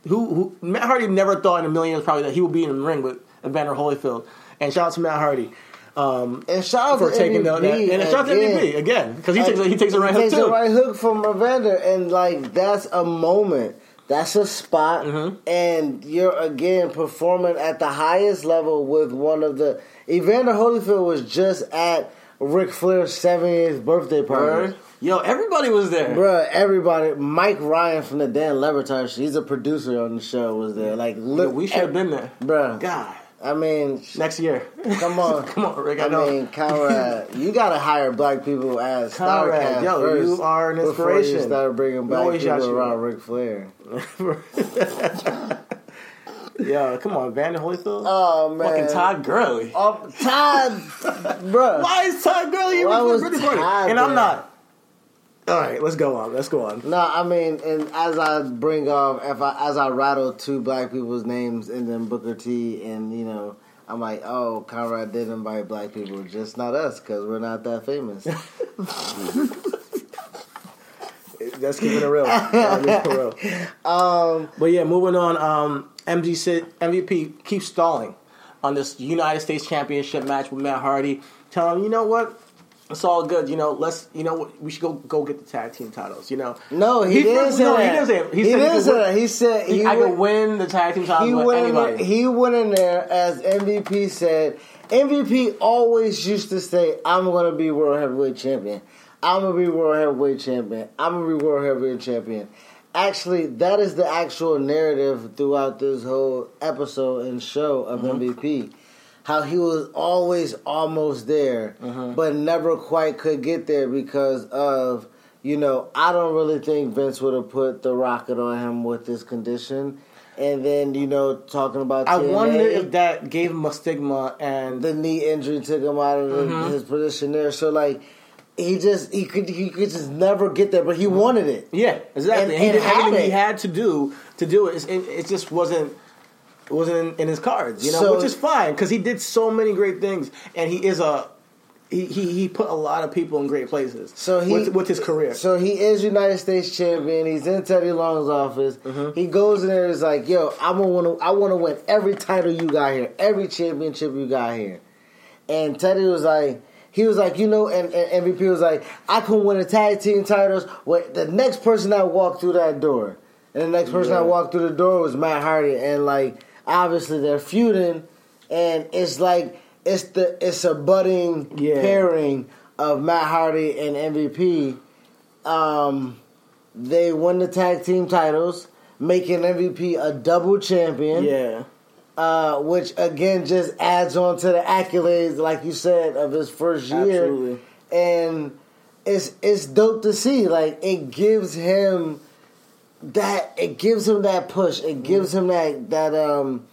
who, who? Matt Hardy never thought in a million years probably that he would be in the ring with Evander Holyfield. And shout out to Matt Hardy. Um, and shout out for to taking MVP that, and shout out to again. MVP again because he takes he takes a right hook takes too. a right hook from Evander, and like that's a moment. That's a spot, Mm-hmm. and you're again performing at the highest level with one of the. Evander Holyfield was just at Ric Flair's 70th birthday party. Yo, everybody was there. Bruh, everybody, Mike Ryan from the Dan Le Batard, he's a producer on the show, was there. Like, look, we should have been there. bruh. God, I mean, next year. come on, Come on, Ric, I I, mean, Conrad, you gotta hire black people as Conrad, cast yo, first you are an Before you inspiration. start bringing black people around. Ric Flair. Yo, come on, Vander Holyfield. Oh man, Fucking Todd Gurley. Oh, Todd, bro. Why is Todd Gurley Why with was Todd And I'm not. All right, let's go on. Let's go on. No, I mean, and as I bring off, if I as I rattle two black people's names and then Booker T, and you know, I'm like, oh, Conrad did invite black people, just not us, because we're not that famous. That's keeping it real. Yeah, let's keep it real. um, But yeah, moving on. Um, MG MVP keeps stalling on this United States Championship match with Matt Hardy. Tell him, you know what? It's all good. You know, let's. You know? We should go go get the tag team titles. You know. no, he, didn't say no, that. He didn't say. it. He, He said didn't could win- He said he, he I would- could win the tag team titles he with went in anybody. he went in there as MVP said. MVP always used to say, "I'm going to be world heavyweight champion. I'm going to be world heavyweight champion. I'm going to be world heavyweight champion." Actually, that is the actual narrative throughout this whole episode and show of mm-hmm. MVP. How he was always almost there, but never quite could get there because of you know, I don't really think Vince would have put the rocket on him with this condition. And then, you know, talking about I TNA, wonder if that gave him a stigma and the knee injury took him out of Mm-hmm. his position there. So like he just he could he could just never get there, but he wanted it. Yeah, exactly. And- he and did had everything he had to do to do it. It, it just wasn't. It wasn't in, in his cards, you know, So- which is fine because he did so many great things, and he is a he, he he put a lot of people in great places. So he with, with his career. So he is United States champion. He's in Teddy Long's office. Mm-hmm. He goes in there. and He's like, "Yo, I want to. I want to win every title you got here, every championship you got here." And Teddy was like, he was like, you know, and, and MVP was like, "I can win the tag team titles with the next person that walked through that door." And the next person that walked through the door was Matt Hardy, and like obviously they're feuding, and it's like it's the it's a budding Yeah. pairing of Matt Hardy and MVP. Um, they won the tag team titles, making MVP a double champion. yeah, Uh, which again just adds on to the accolades, like you said, of his first year. Absolutely. And it's it's dope to see. Like it gives him that it gives him that push. It gives him that that um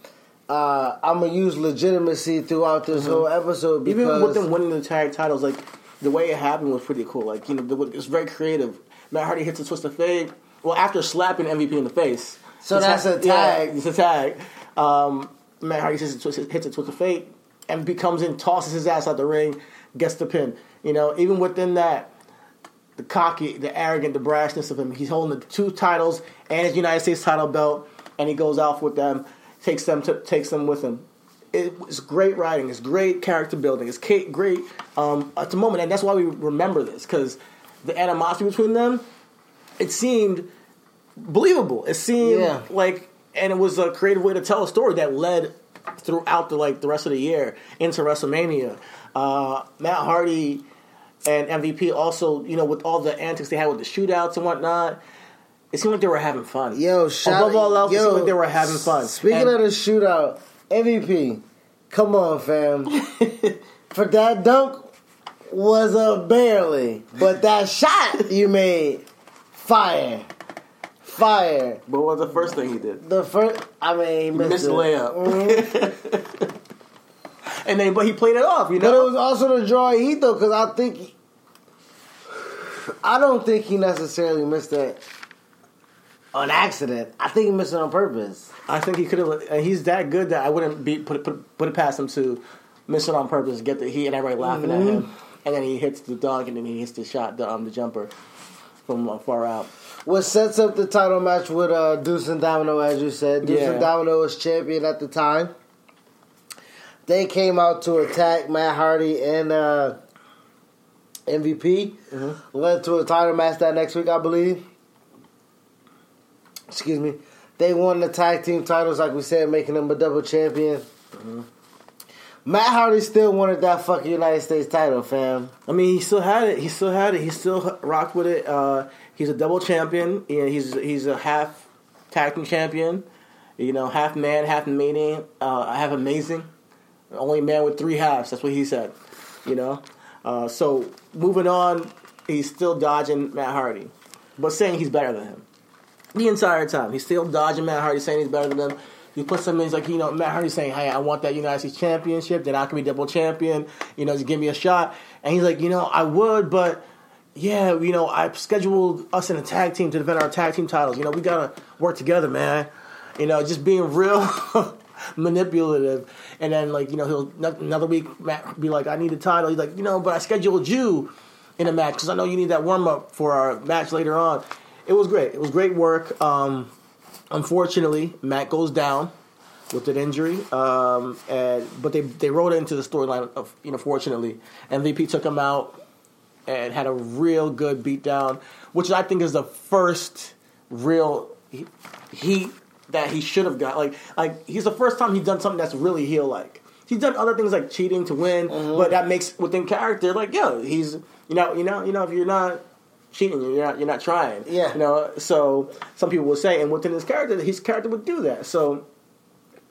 uh I'm gonna use legitimacy throughout this whole episode because even with them winning the tag titles, like the way it happened was pretty cool. Like you know, the, it's very creative. Matt Hardy hits a twist of fate. Well, after slapping MVP in the face, So that's a tag. Yeah, it's a tag. Um, Matt Hardy hits a, twist, hits a twist of fate. MVP comes in, tosses his ass out the ring, gets the pin. You know, even within that, the cocky, the arrogant, the brashness of him. He's holding the two titles and his United States title belt, and he goes off with them, takes them to, takes them with him. It, It's great writing. It's great character building. It's great um, at the moment, and that's why we remember this because the animosity between them. It seemed believable. It seemed Yeah. like, and it was a creative way to tell a story that led throughout the like the rest of the year into WrestleMania. Uh, Matt Hardy and MVP also, you know, with all the antics they had with the shootouts and whatnot, it seemed like they were having fun. Yo, shout above all else, it seemed like they were having fun. Speaking And- of the shootout, MVP, come on, fam. For that dunk was a barely, but that shot you made, fire, fire. But what was the first thing he did? The first, I mean, he missed, Missed it. layup. Mm-hmm. And then, but he played it off, you know. But it was also the draw heat though, because I think he- I don't think he necessarily missed it on accident. I think he missed it on purpose. I think he could have, he's that good that I wouldn't be put put, put it past him to miss it on purpose, get the heat, and everybody laughing at him, and then he hits the dunk, and then he hits the shot, the, um, the jumper from uh, far out. What sets up the title match with uh, Deuce and Domino, as you said. Deuce Yeah. and Domino was champion at the time. They came out to attack Matt Hardy and uh, MVP. Mm-hmm. Led to a title match that next week, I believe. Excuse me. They won the tag team titles, like we said, making them a double champion. Mm-hmm. Matt Hardy still wanted that fucking United States title, fam. I mean, he still had it. He still had it. He still rocked with it. Uh, he's a double champion. Yeah, he's he's a half tag team champion. You know, half man, half meeting, uh, half amazing. Only man with three halves. That's what he said. You know. Uh, so moving on, he's still dodging Matt Hardy, but saying he's better than him. The entire time, he's still dodging Matt Hardy, saying he's better than him. He puts him in, he's like, you know, Matt Hardy's saying, hey, I want that United States Championship, then I can be double champion, you know, just give me a shot. And he's like, you know, I would, but yeah, you know, I scheduled us in a tag team to defend our tag team titles. You know, we gotta work together, man. You know, just being real manipulative. And then, like, you know, he'll another week Matt be like, I need a title. He's like, you know, but I scheduled you in a match because I know you need that warm up for our match later on. It was great. It was great work. Um, unfortunately, Matt goes down with an injury, um, and but they they wrote it into the storyline. Of you know, fortunately, MVP took him out and had a real good beatdown, which I think is the first real heat that he should have got. Like like he's the first time he's done something that's really heel like. He's done other things like cheating to win, mm-hmm. but that makes within character like yo, he's you know you know you know if you're not cheating, you're not you're not trying. Yeah. You know, so some people will say, and within his character, his character would do that. So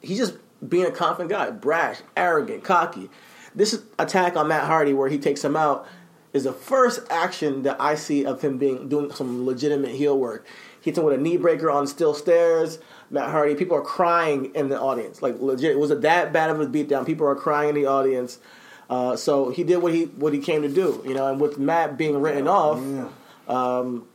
he's just being a confident guy, brash, arrogant, cocky. This attack on Matt Hardy, where he takes him out, is the first action that I see of him being doing some legitimate heel work. He hits him with a knee breaker on steel stairs. Matt Hardy, people are crying in the audience, like legit. It was a that bad of a beatdown. People are crying in the audience. Uh, so he did what he what he came to do, you know. And with Matt being written off, um,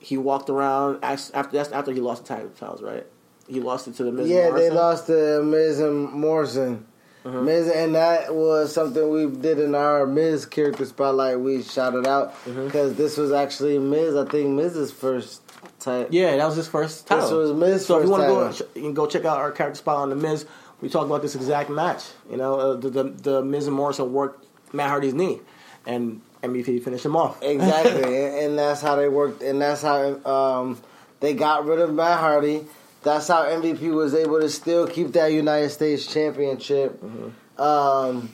he walked around after that's after he lost the tag titles, right? He lost it to the Miz. Yeah, they lost to Miz and Morrison. Mm-hmm. Miz, and that was something we did in our Miz character spotlight. We shouted out Mm-hmm. because this was actually Miz. I think Miz's first type. Yeah, that was his first title. This was Miz's So if you want to go, you can go check out our character spot on the Miz. We talk about this exact match. You know, uh, the, the the Miz and Morrison worked Matt Hardy's knee, and MVP finished him off. Exactly, and, and that's how they worked, and that's how um, they got rid of Matt Hardy. That's how MVP was able to still keep that United States Championship. Mm-hmm. Um,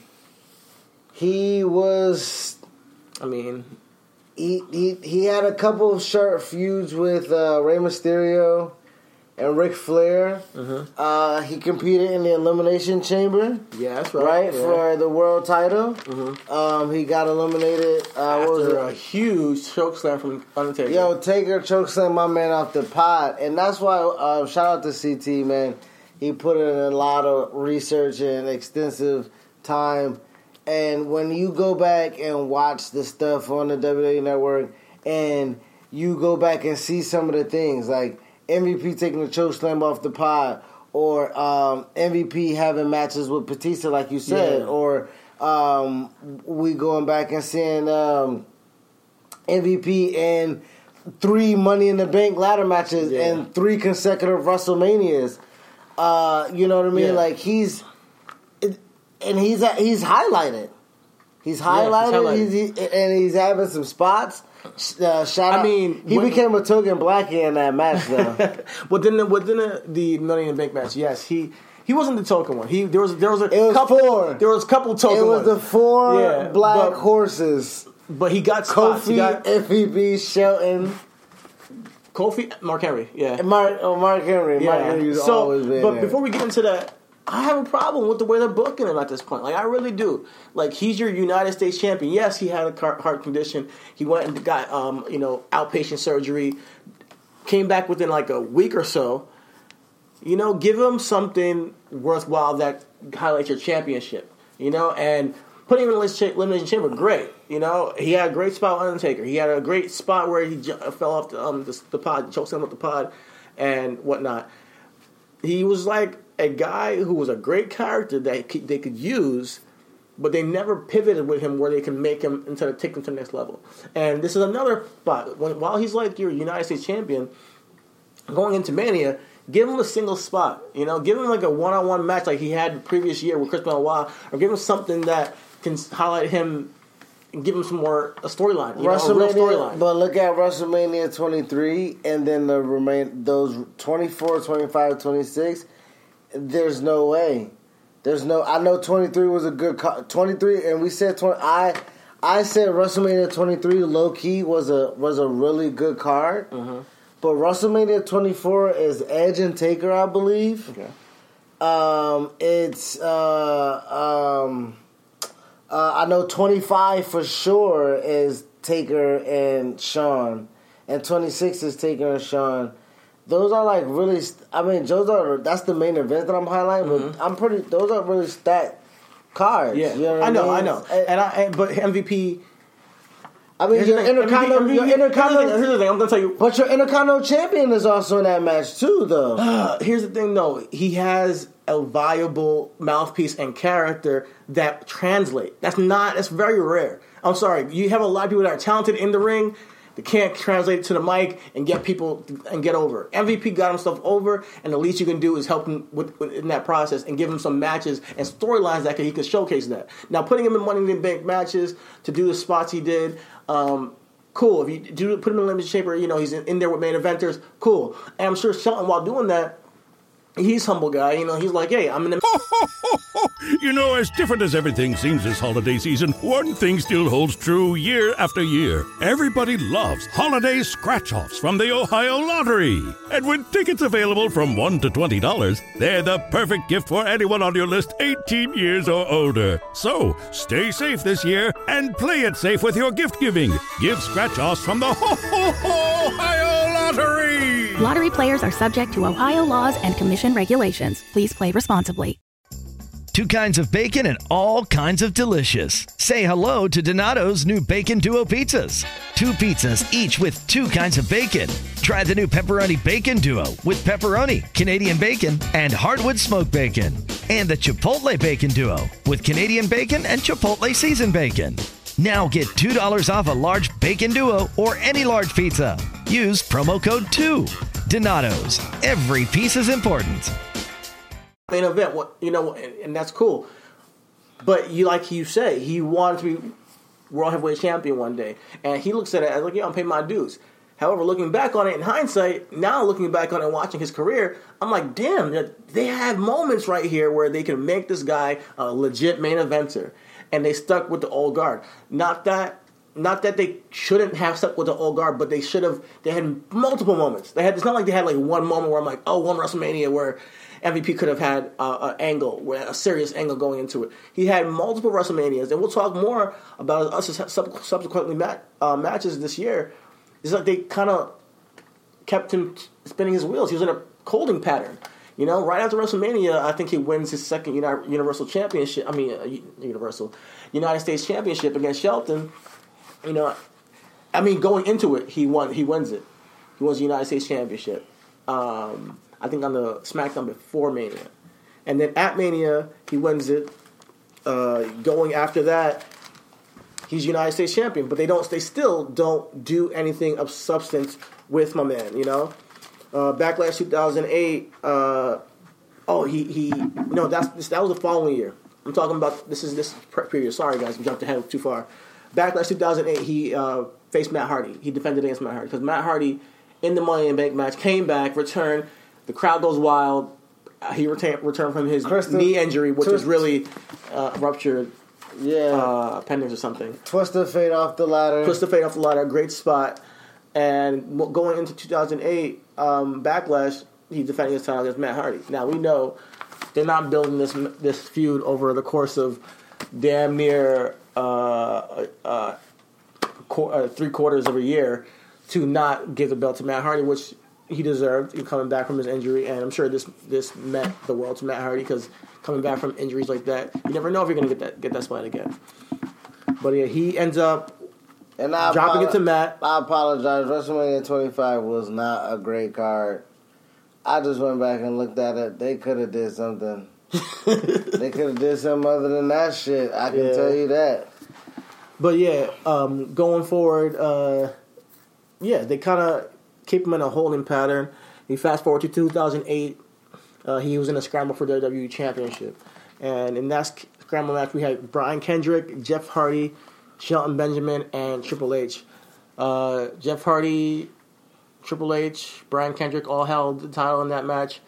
he was I mean, he, he he had a couple of short feuds with uh, Rey Mysterio and Ric Flair. Mm-hmm. Uh, he competed in the Elimination Chamber, yeah, that's right. right, yeah. for the world title. Um, he got eliminated. Uh, what was after it? a huge choke slam from Undertaker. Yo, Taker chokeslam my man off the pod, and that's why uh, shout out to CT man. He put in a lot of research and extensive time. And when you go back and watch the stuff on the WWE Network, and you go back and see some of the things like MVP taking the choke slam off the pod, or um, MVP having matches with Batista, like you said, Yeah. or um, we going back and seeing. Um, MVP and three Money in the Bank ladder matches Yeah. and three consecutive WrestleManias. Uh, you know what I mean? Yeah. Like he's, and he's he's highlighted. He's highlighted, highlighted. He's, he, and he's having some spots. Uh, shout I out! mean, he when- became a token blackie in that match, though. Within the within the, the Money in the Bank match, yes, he he wasn't the token one. He there was there was a was couple four. there was a couple token it was ones. the four Yeah, black but- horses: but he got spots. He Kofi, got FEB, Shelton, Kofi, Mark Henry, yeah, and Mark, oh, Mark Henry. Mark yeah. Henry's So, always been but there. before we get into that, I have a problem with the way they're booking him at this point. Like I really do. Like he's your United States champion. Yes, he had a heart condition. He went and got um, you know outpatient surgery. Came back within like a week or so. You know, give him something worthwhile that highlights your championship. You know, and putting him in the elimination chamber, great. You know, he had a great spot with Undertaker. He had a great spot where he ju- fell off the, um, the, the pod, choked him with the pod, and whatnot he was like a guy who was a great character that they could use, but they never pivoted with him where they can make him instead of take him to the next level. And this is another spot. When, while he's like your United States champion, going into Mania, give him a single spot. You know, give him like a one-on-one match like he had the previous year with Chris Benoit, or give him something that can highlight him give him some more a storyline. You know, a real WrestleMania, storyline. but look at WrestleMania 23 and then the remain those 24, 25, 26. There's no way. There's no. I know 23 was a good co- 23, and we said 20. I I said WrestleMania 23 low key was a was a really good card. Mm-hmm. But WrestleMania 24 is Edge and Taker, I believe. okay. Um, it's uh, um, uh, I know 25 for sure is Taker and Shawn, and 26 is Taker and Shawn. Those are like really. St- I mean, those are that's the main event that I'm highlighting. But I'm pretty. Those are really stacked cards. Mm-hmm. Yeah, you know I know, mean? I know, And- I and, but MVP. I mean, your intercontinental, your Here's the thing, intercontinental, here's the thing, I'm gonna tell you. but your intercontinental champion is also in that match too, though. Uh, here's the thing, though. He has a viable mouthpiece and character that translate. That's not. That's very rare. I'm sorry. You have a lot of people that are talented in the ring. They can't translate it to the mic and get people and get over. MVP got himself over, and the least you can do is help him with, with- in that process and give him some matches and storylines that can, he can showcase that. Now, putting him in Money in the Bank matches to do the spots he did, um, cool. If you do put him in limited chamber, you know he's in, in there with main eventers, cool. And I'm sure Shelton, while doing that, he's humble guy. You know, he's like, hey, I'm the You know, as different as everything seems this holiday season, one thing still holds true year after year. Everybody loves holiday scratch offs from the Ohio Lottery. And with tickets available from $1 to $20, they're the perfect gift for anyone on your list 18 years or older. So stay safe this year and play it safe with your gift giving. Give scratch offs from the Ohio Lottery. Players are subject to Ohio laws and commission regulations. Please play responsibly. Two kinds of bacon and all kinds of delicious. Say hello to Donato's new Bacon Duo pizzas. Two pizzas, each with two kinds of bacon. Try the new Pepperoni Bacon Duo with pepperoni, Canadian bacon, and hardwood smoked bacon. And the Chipotle Bacon Duo with Canadian bacon and Chipotle seasoned bacon. Now get $2 off a large bacon duo or any large pizza. Use promo code 2. Donato's. Every piece is important. main event. You know, and, that's cool. But you like you say, he wanted to be world heavyweight champion one day, and he looks at it as like, yeah, I'm paying my dues. However, looking back on it in hindsight, now looking back on it and watching his career, I'm like, damn, they have moments right here where they can make this guy a legit main eventer, and they stuck with the old guard. Not that, not that they shouldn't have stuck with the old guard, but they should have. They had multiple moments. They had. It's not like they had like one moment where I'm like, oh, one WrestleMania where MVP could have had uh, an angle, a serious angle going into it. He had multiple WrestleManias, and we'll talk more about us sub- subsequently mat- uh, matches this year. It's like they kind of kept him spinning his wheels. He was in a holding pattern. You know, right after WrestleMania, I think he wins his second Uni- Universal Championship. I mean, uh, Universal United States Championship against Shelton. You know, I mean, going into it, he won. He wins it. He wins the United States Championship. Um, I think on the SmackDown before Mania, and then at Mania he wins it. Uh, going after that, he's United States champion, but they don't. They still don't do anything of substance with my man. You know, uh, Backlash 2008. Uh, oh, he he. No, that's that was the following year. I'm talking about this is this previous. Sorry guys, I jumped ahead too far. Backlash 2008. He uh, faced Matt Hardy. He defended against Matt Hardy because Matt Hardy in the Money in Bank match came back, returned. The crowd goes wild. He returned returned from his Kristen, knee injury, which was really uh, ruptured Yeah. uh, appendix or something. Twist of fate off the ladder. Twist of fate off the ladder, great spot. And going into 2008, um, Backlash, he's defending his title against Matt Hardy. Now we know they're not building this this feud over the course of damn near uh, uh, uh, three quarters of a year to not give the belt to Matt Hardy, which he deserved. He coming back from his injury, and I'm sure this this meant the world to Matt Hardy because coming back from injuries like that, you never know if you're gonna get that get that spot again. But yeah, he ends up And I dropping apolo- it to Matt. I apologize. WrestleMania 25 was not a great card. I just went back and looked at it. They could have did something. they could have did something other than that shit. I can Yeah. tell you that. But yeah, um, going forward, uh, yeah, they kind of keep him in a holding pattern. You fast forward to 2008, uh, he was in a scramble for the WWE Championship, and in that sc- scramble match we had Brian Kendrick, Jeff Hardy, Shelton Benjamin, and Triple H. Uh, Jeff Hardy, Triple H, Brian Kendrick all held the title in that match.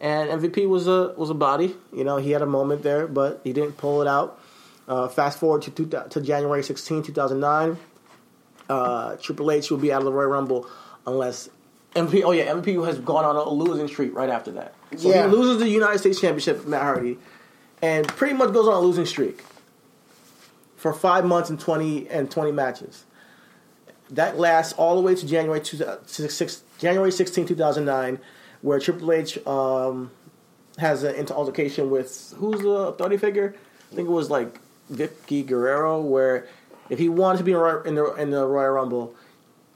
And MVP was a was a body. You know, he had a moment there, but he didn't pull it out. Uh, fast forward to, two, to January 16, 2009. Uh, Triple H will be out of the Royal Rumble unless MVP. Oh yeah, MVP has gone on a losing streak right after that. So Yeah. he loses the United States Championship, Matt Hardy, and pretty much goes on a losing streak for five months and twenty and twenty matches. That lasts all the way to January two, six, January 16, 2009, where Triple H um, has an inter- altercation with who's the authority figure? I think it was like Vickie Guerrero, where if he wanted to be in, in the in the Royal Rumble,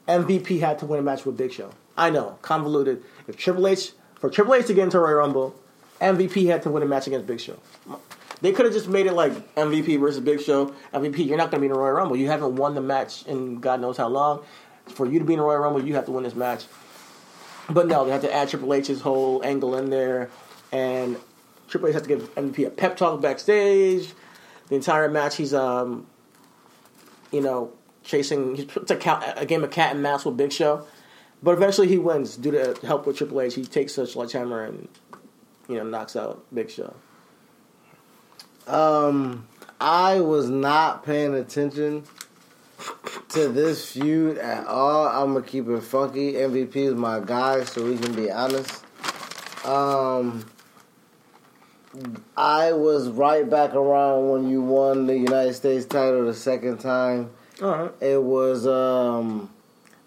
MVP had to win a match with Big Show. I know, convoluted. If Triple H for Triple H to get into Royal Rumble, MVP had to win a match against Big Show. They could have just made it like MVP versus Big Show. MVP, you're not going to be in the Royal Rumble. You haven't won the match in God knows how long. For you to be in the Royal Rumble, you have to win this match. But no, they had to add Triple H's whole angle in there, and Triple H has to give MVP a pep talk backstage. The entire match, he's um, you know, chasing. It's a, a game of cat and mouse with Big Show, but eventually he wins due to help with Triple H. He takes a sledgehammer and you know knocks out Big Show. Um, I was not paying attention to this feud at all. I'm gonna keep it funky. MVP is my guy, so we can be honest. Um, I was right back around when you won the United States title the second time. Right, It was um,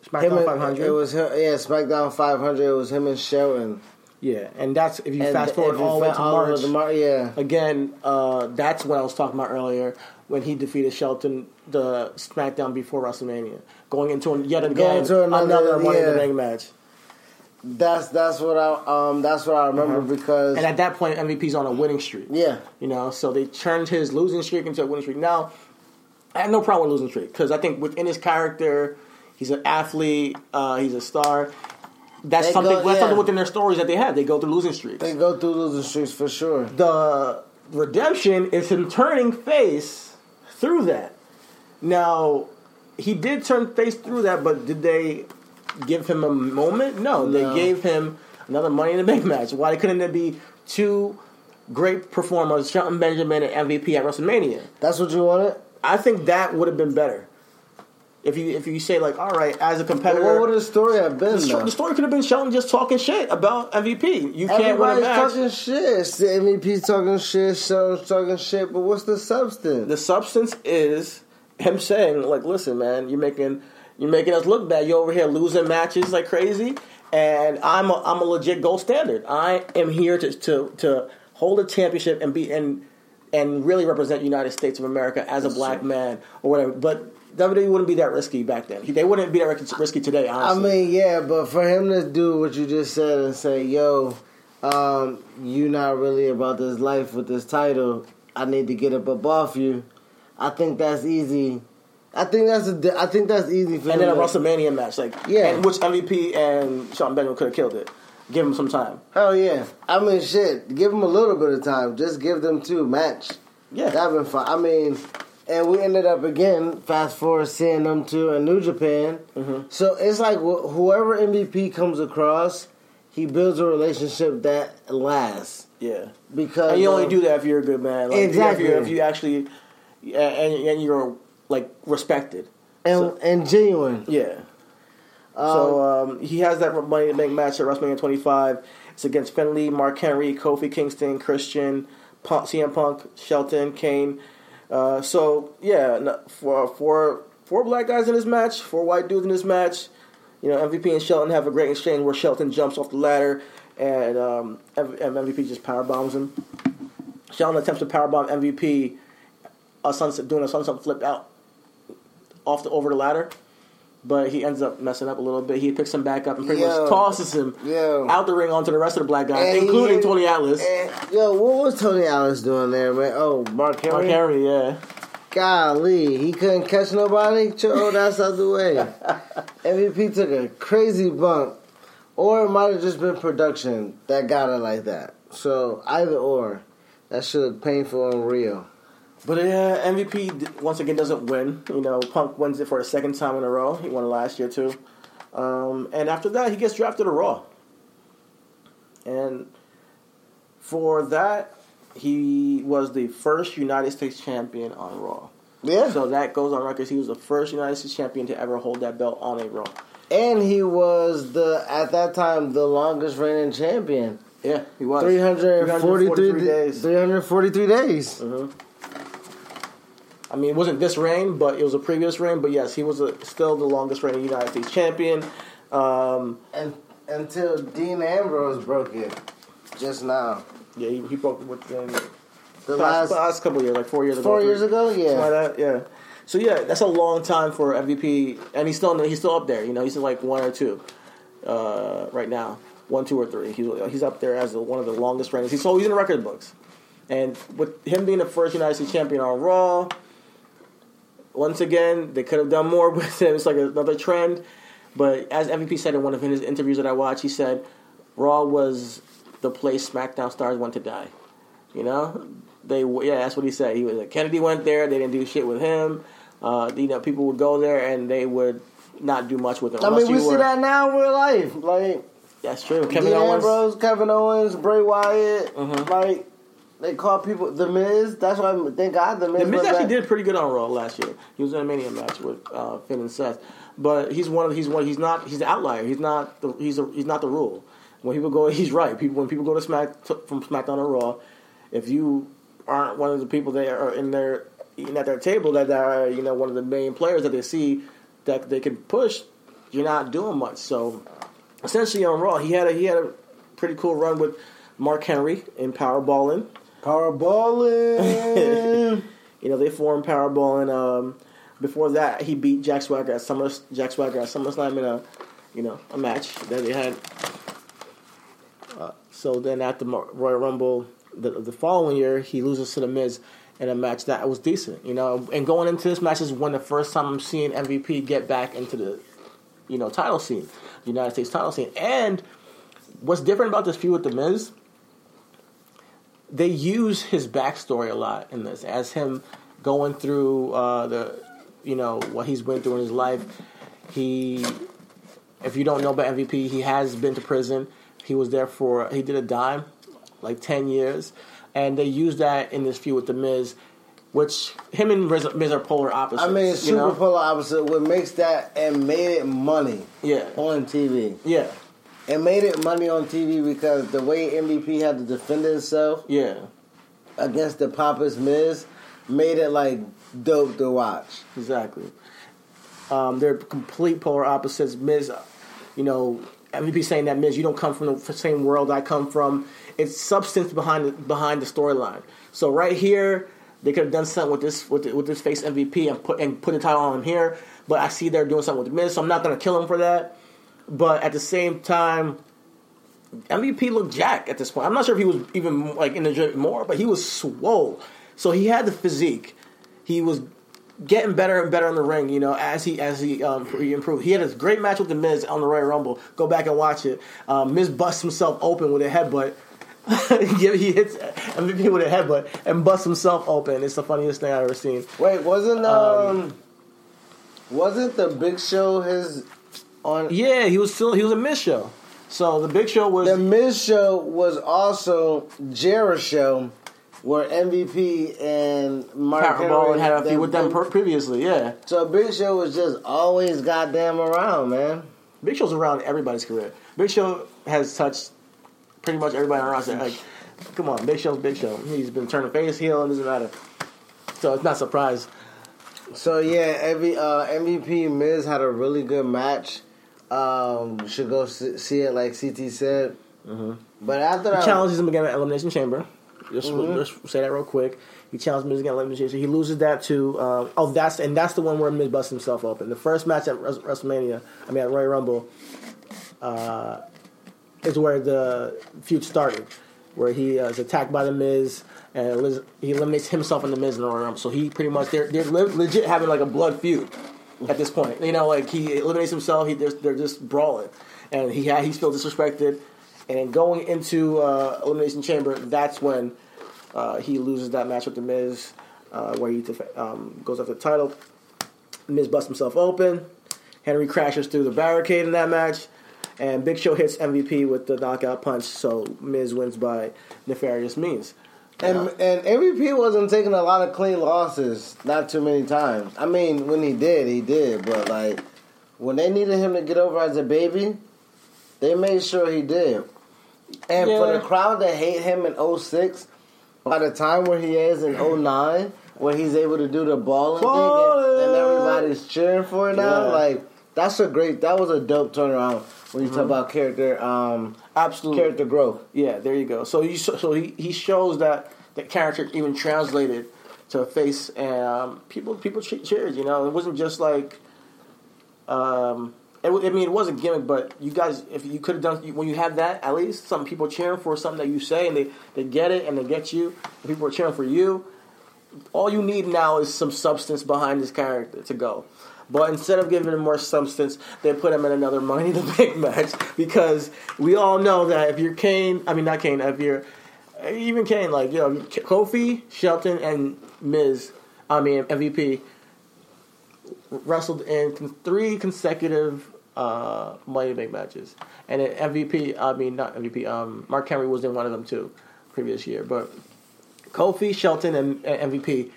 SmackDown 500. It was yeah, SmackDown 500. It was him and Shelton. Yeah, and that's if you And fast forward all the way to March. Mar- yeah. Again, uh, that's what I was talking about earlier when he defeated Shelton the SmackDown before WrestleMania, going into an- yet again Going to another- another Money in the yeah. Bank match. That's that's what I um that's what I remember because Uh-huh. And at that point, MVP's on a winning streak. yeah You know, so they turned his losing streak into a winning streak. Now, I have no problem with losing streak because I think within his character, he's an athlete, uh, he's a star. That's They something. go- that's yeah. something within their stories that they have. They go through losing streaks. they go through losing streaks for sure. the redemption is him turning face through that. Now, he did turn face through that, but did they give him a moment? No, they gave him another Money in the Bank match. Why couldn't there be two great performers, Shelton Benjamin and MVP at WrestleMania? That's what you wanted. I think that would have been better. If you if you say like, all right, as a competitor, what would the story have been? the, the story could have been Shelton just talking shit about MVP. You can't win a Everybody's match. talking shit. The MVP's talking shit. Shelton's talking shit. But what's the substance? The substance is him saying, like, listen, man, you're making you're making us look bad. You're over here losing matches like crazy, and I'm a, I'm a legit gold standard. I am here to to to hold a championship and be and and really represent United States of America as a black man or whatever. But WWE wouldn't be that risky back then. They wouldn't be that risky today. Honestly, I mean, yeah, but for him to do what you just said and say, "Yo, um, you not really about this life with this title. I need to get up above you." I think that's easy I think that's a, I think that's easy for and then a WrestleMania match, like Yeah. and which MVP and Sean Benjamin could have killed it. Give him some time. Hell yeah! I mean, shit. Give them a little bit of time. Just give them two match. Yeah. that'd been fun. I mean, and we ended up again. Fast forward, seeing them two in New Japan. Mm-hmm. So it's like wh- whoever MVP comes across, he builds a relationship that lasts. Yeah, Because and you only um, do that if you're a good man. Like, if you- Exactly. If you, if you actually and, and you're like respected. and and genuine. Yeah. so um, he has that money to make match at WrestleMania 25. It's against Finlay, Mark Henry, Kofi Kingston, Christian, Punk, CM Punk, Shelton, Kane. Uh, so yeah, for four black guys in this match, four white dudes in this match. You know, MVP and Shelton have a great exchange where Shelton jumps off the ladder and, um, MVP just power bombs him. Shelton attempts to power bomb MVP, a sunset doing a sunset flip out off the over the ladder, but he ends up messing up a little bit. He picks him back up and pretty Yo. much tosses him Yo. out the ring onto the rest of the black guys, And including hit- Tony Atlas. And, yo, what was Tony Atlas doing there, man? Oh, Mark Henry. Mark Henry, yeah. Golly, he couldn't catch nobody. Oh, that's out the way. MVP took a crazy bump, or it might have just been production that got it like that. So either or, that looked painful and real. But yeah, MVP once again doesn't win. You know, Punk wins it for a second time in a row. He won it last year too. Um, and after that, he gets drafted to Raw. And for that, he was the first United States champion on Raw. Yeah. So that goes on record. He was the first United States champion to ever hold that belt on a Raw. And he was the at that time the longest reigning champion. Yeah, he was. 343 343 days. 343 days. I mean, it wasn't this reign, but it was a previous reign. But yes, he was a, still the longest reigning United States champion. Um, And until Dean Ambrose broke it just now. yeah, he, he broke within The the last last, last couple of years, like four years ago. four years ago, yeah. like yeah. So yeah, that's a long time for MVP, and he's still he's still up there. You know, he's like one or two uh, right now, one, two, or three. He's he's up there as the, one of the longest reigns. He's so he's in the record books, and with him being the first United States champion on Raw, once again they could have done more with him. It's like another trend, but as MVP said in one of his interviews that I watched, he said Raw was the place SmackDown stars went to die. You know, they yeah, that's what he said. He was like Kennedy went there. They didn't do shit with him. Uh, you know, people would go there and they would not do much with him. I mean, we you see were- that now in real life. Like That's true. Kevin Dean Owens. Mm-hmm. Ambrose, Kevin Owens, Bray Wyatt. Like they call people the Miz. That's why I thank God the Miz. The Miz actually did pretty good on Raw last year. He was in a Mania match with uh, Finn and Seth, but he's one of he's one he's not he's an outlier. He's not the, he's a, he's not the rule. When people go, he's right. People when people go to Smack to, from SmackDown to Raw, if you aren't one of the people that are in there eating at their table that are you know one of the main players that they see that they can push, you're not doing much. So essentially on Raw, he had a he had a pretty cool run with Mark Henry in Powerballing. Powerballing. You know, they formed Powerball, and um, before that, he beat Jack Swagger at Summer Jack Swagger at SummerSlam in a, you know, a match that they had. Uh, so then at the Royal Rumble the, the following year, he loses to the Miz in a match that was decent. You know, and going into this match is when the first time I'm seeing MVP get back into the, you know, title scene, United States title scene. And what's different about this feud with the Miz? They use his backstory a lot in this as him going through uh, the you know what he's went through in his life he if you don't know about mvp he has been to prison he was there for he did a dime like 10 years and they use that in this feud with the miz which him and miz, miz are polar opposites I mean, you super know? polar opposite. What makes that and made it money yeah on TV. yeah It made it money on TV because the way MVP had to defend himself yeah against the Papas Miz made it like dope to watch. Exactly. Um, they're complete polar opposites. Miz, you know, MVP saying that Miz, you don't come from the same world I come from. It's substance behind the, behind the storyline. So right here, they could have done something with this with, the, with this face MVP and put and put the title on him here. But I see they're doing something with Miz, so I'm not going to kill him for that. But at the same time, MVP looked jack at this point. I'm not sure if he was even like in the gym more, but he was swole. So he had the physique. He was getting better and better in the ring. You know, as he as he um, he improved. He had a great match with the Miz on the Royal Rumble. Go back and watch it. Um, Miz busts himself open with a headbutt. He hits MVP with a headbutt and busts himself open. It's the funniest thing I've ever seen. Wait, wasn't um, wasn't the Big Show his on? Yeah, he was still he was a Miz show. So the Big Show was The Miz show was also Jericho show, where MVP and Mark Henry had a feud with them per- previously. Yeah, So Big Show was just always goddamn around, man. Big Show's around everybody's career. Big Show has touched pretty much everybody roster. Like, come on, Big Show's Big Show. He's been turning face heel, and doesn't matter. So it's not a surprise. So yeah, every uh, MVP Miz had a really good match. Um, should go see, it, like CT said. But after He that, challenges him again at Elimination Chamber. Just, Mhm. just say that real quick. He challenges Miz again at Elimination Chamber. He loses that to uh, oh that's and that's the one where Miz busts himself open. The first match at WrestleMania, I mean at Royal Rumble, uh, is where the feud started, where he uh, is attacked by the Miz and he eliminates himself and the Miz in the Royal Rumble. So he pretty much they're they're legit having like a blood feud at this point. You know, like he eliminates himself. He they're, they're just brawling, and he ha- he feels disrespected. And going into uh, Elimination Chamber, that's when uh, he loses that match with the Miz, uh, where he def- um, goes after the title. Miz busts himself open. Henry crashes through the barricade in that match, and Big Show hits MVP with the knockout punch. So Miz wins by nefarious means. And and MVP wasn't taking a lot of clean losses, not too many times. I mean, when he did, he did. But like when they needed him to get over as a baby, they made sure he did. And for the crowd to hate him in 06, by the time where he is in 09, where he's able to do the balling thing and, and everybody's cheering for it now, Yeah. like that's a great. That was a dope turnaround when you talk Mhm. about character, um, Absolutely. character growth. Yeah, there you go. So you so he, he shows that the character even translated to a face and um, people people che- cheered. You know, it wasn't just like. Um, it, I mean, it was a gimmick, but you guys, if you could have done when you have that, at least some people cheering for something that you say and they, they get it and they get you. And people are cheering for you. All you need now is some substance behind this character to go. But instead of giving him more substance, they put him in another Money in the Bank match because we all know that if you're Kane, I mean not Kane, if you're even Kane, like you know Kofi, Shelton, and Miz, I mean MVP, wrestled in three consecutive uh, Money Bank matches, and then MVP, I mean not MVP, um, Mark Henry was in one of them too, previous year, but Kofi, Shelton, and, and MVP.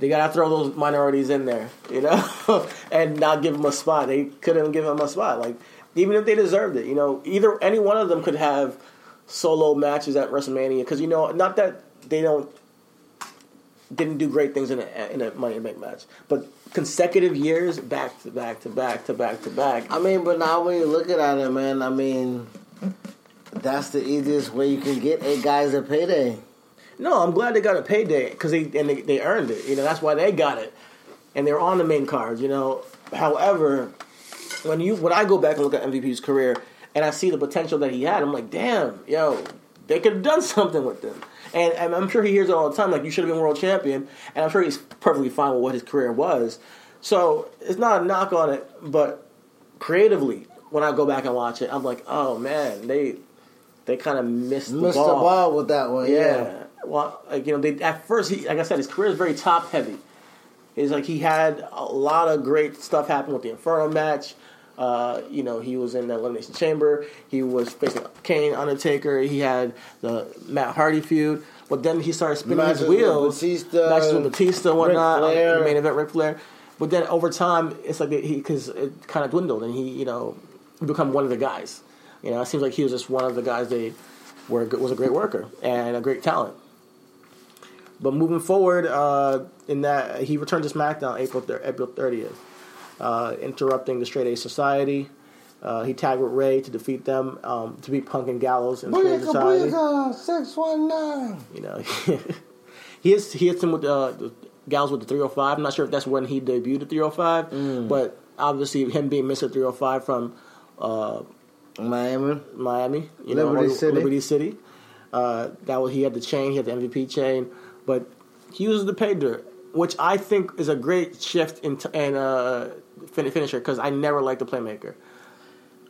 They gotta throw those minorities in there, you know, and not give them a spot. They couldn't give them a spot, like even if they deserved it, you know. Either any one of them could have solo matches at WrestleMania because you know, not that they don't didn't do great things in a in a Money Bank match, but consecutive years back to back to back to back to back. I mean, but now when you look at it, man, I mean, that's the easiest way you can get eight guys a payday. No, I'm glad they got a payday because they and they, they earned it. You know, that's why they got it, and they're on the main card. You know, however, when you when I go back and look at MVP's career and I see the potential that he had, I'm like, damn, yo, they could have done something with them. And, and I'm sure he hears it all the time, like you should have been world champion. And I'm sure he's perfectly fine with what his career was. So it's not a knock on it, but creatively, when I go back and watch it, I'm like, oh man, they they kind of missed the Missed the ball. ball with that one, yeah. yeah. Well, like you know, they at first, he like I said, his career is very top heavy. It's like he had a lot of great stuff happen with the Inferno match. Uh, you know, he was in the Elimination Chamber. He was facing Kane, Undertaker. He had the Matt Hardy feud. But then he started spinning Matches his with wheels. Batista, matches with Batista and whatnot. Ric Flair. uh, the main event, Ric Flair. But then over time, it's like he because it kind of dwindled, and he you know become one of the guys. You know, it seems like he was just one of the guys they were was a great worker and a great talent. But moving forward, uh, in that he returned to SmackDown April thir- April thirtieth, uh, interrupting the Straight Edge Society. Uh, he tagged with Rey to defeat them, um, to beat Punk and Gallows in the Straight Edge Booyaka, Society. booyaka, 619. You know, he hits he hits him with uh, the Gallows with the 305. I'm not sure if that's when he debuted at 305, Mm. but obviously him being Mr. 305 from uh, Miami, Miami, you know, Liberty City. Liberty City. Uh, that was he had the chain, he had the MVP chain, but he uses the pay dirt. Which I think is a great shift in t- in uh, fin- finisher because I never liked the playmaker.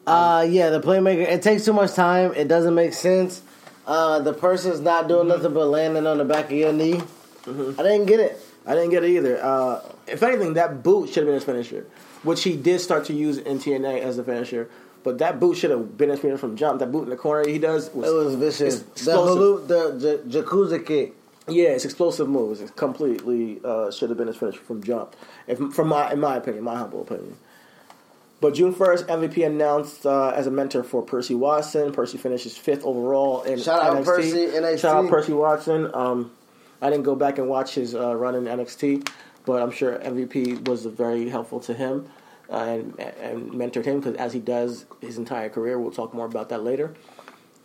Uh, yeah, the playmaker. It takes too much time. It doesn't make sense. Uh, the person's not doing nothing but landing on the back of your knee. I didn't get it. I didn't get it either. Uh, if anything, that boot should have been his finisher, which he did start to use in TNA as a finisher. But that boot should have been his finisher from jump. That boot in the corner he does was, It was vicious. The halu- the jacuzzi kick. Yeah, it's explosive moves. It completely uh, should have been his finisher from jump. If from my in my opinion, my humble opinion. But June first, MVP announced uh, as a mentor for Percy Watson. Percy finishes fifth overall in Shout out Percy, NXT. Shout out Percy Watson. Um, I didn't go back and watch his uh, run in NXT, but I'm sure MVP was very helpful to him uh, and, and mentored him because as he does his entire career, we'll talk more about that later.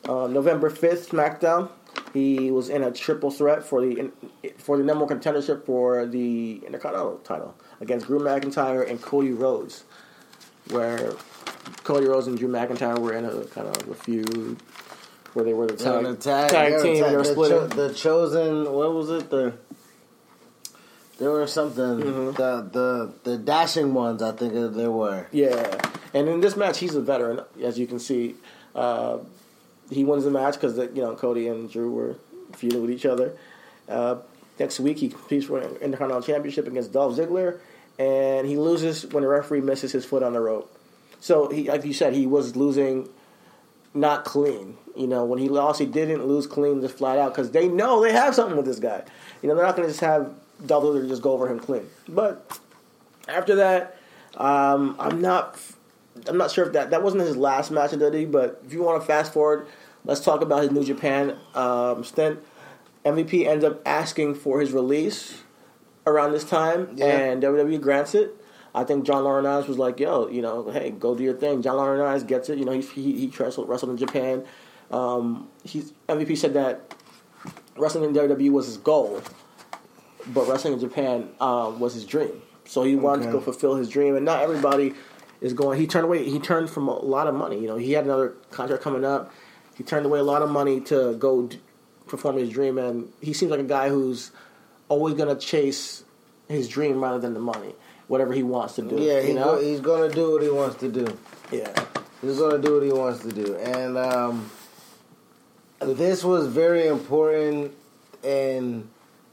Uh, November fifth, SmackDown. He was in a triple threat for the for the number one contendership for the Intercontinental title against Drew McIntyre and Cody Rhodes, where Cody Rhodes and Drew McIntyre were in a kind of a feud where they were the They tag, the tag, tag they team. tag- they were the, cho- the chosen. What was it? The there were something. Mm-hmm. The the the dashing ones. I think there were. Yeah, and in this match, he's a veteran, as you can see. Uh, he wins the match because you know Cody and Drew were feuding with each other. Uh, next week, he competes for an Intercontinental Championship against Dolph Ziggler, and he loses when the referee misses his foot on the rope. So, he, like you said, he was losing not clean. You know, when he lost, he didn't lose clean just flat out because they know they have something with this guy. You know, they're not going to just have Dolph Ziggler just go over him clean. But after that, um, I'm not. I'm not sure if that that wasn't his last match but if you want to fast forward, let's talk about his New Japan um, stint. MVP ends up asking for his release around this time, Yeah. and WWE grants it. I think John Laurinaitis was like, "Yo, you know, hey, go do your thing." John Laurinaitis gets it. You know, he he, he wrestled, wrestled in Japan. Um, he's, MVP said that wrestling in WWE was his goal, but wrestling in Japan um, was his dream. So he wanted to go fulfill his dream, and not everybody is going. He turned away. He turned from a lot of money. You know, he had another contract coming up. He turned away a lot of money to go d- perform his dream, and he seems like a guy who's always going to chase his dream rather than the money, whatever he wants to do. Yeah, you he know. go, he's gonna do what he wants to do. yeah, He's gonna do what he wants to do, and um, this was very important and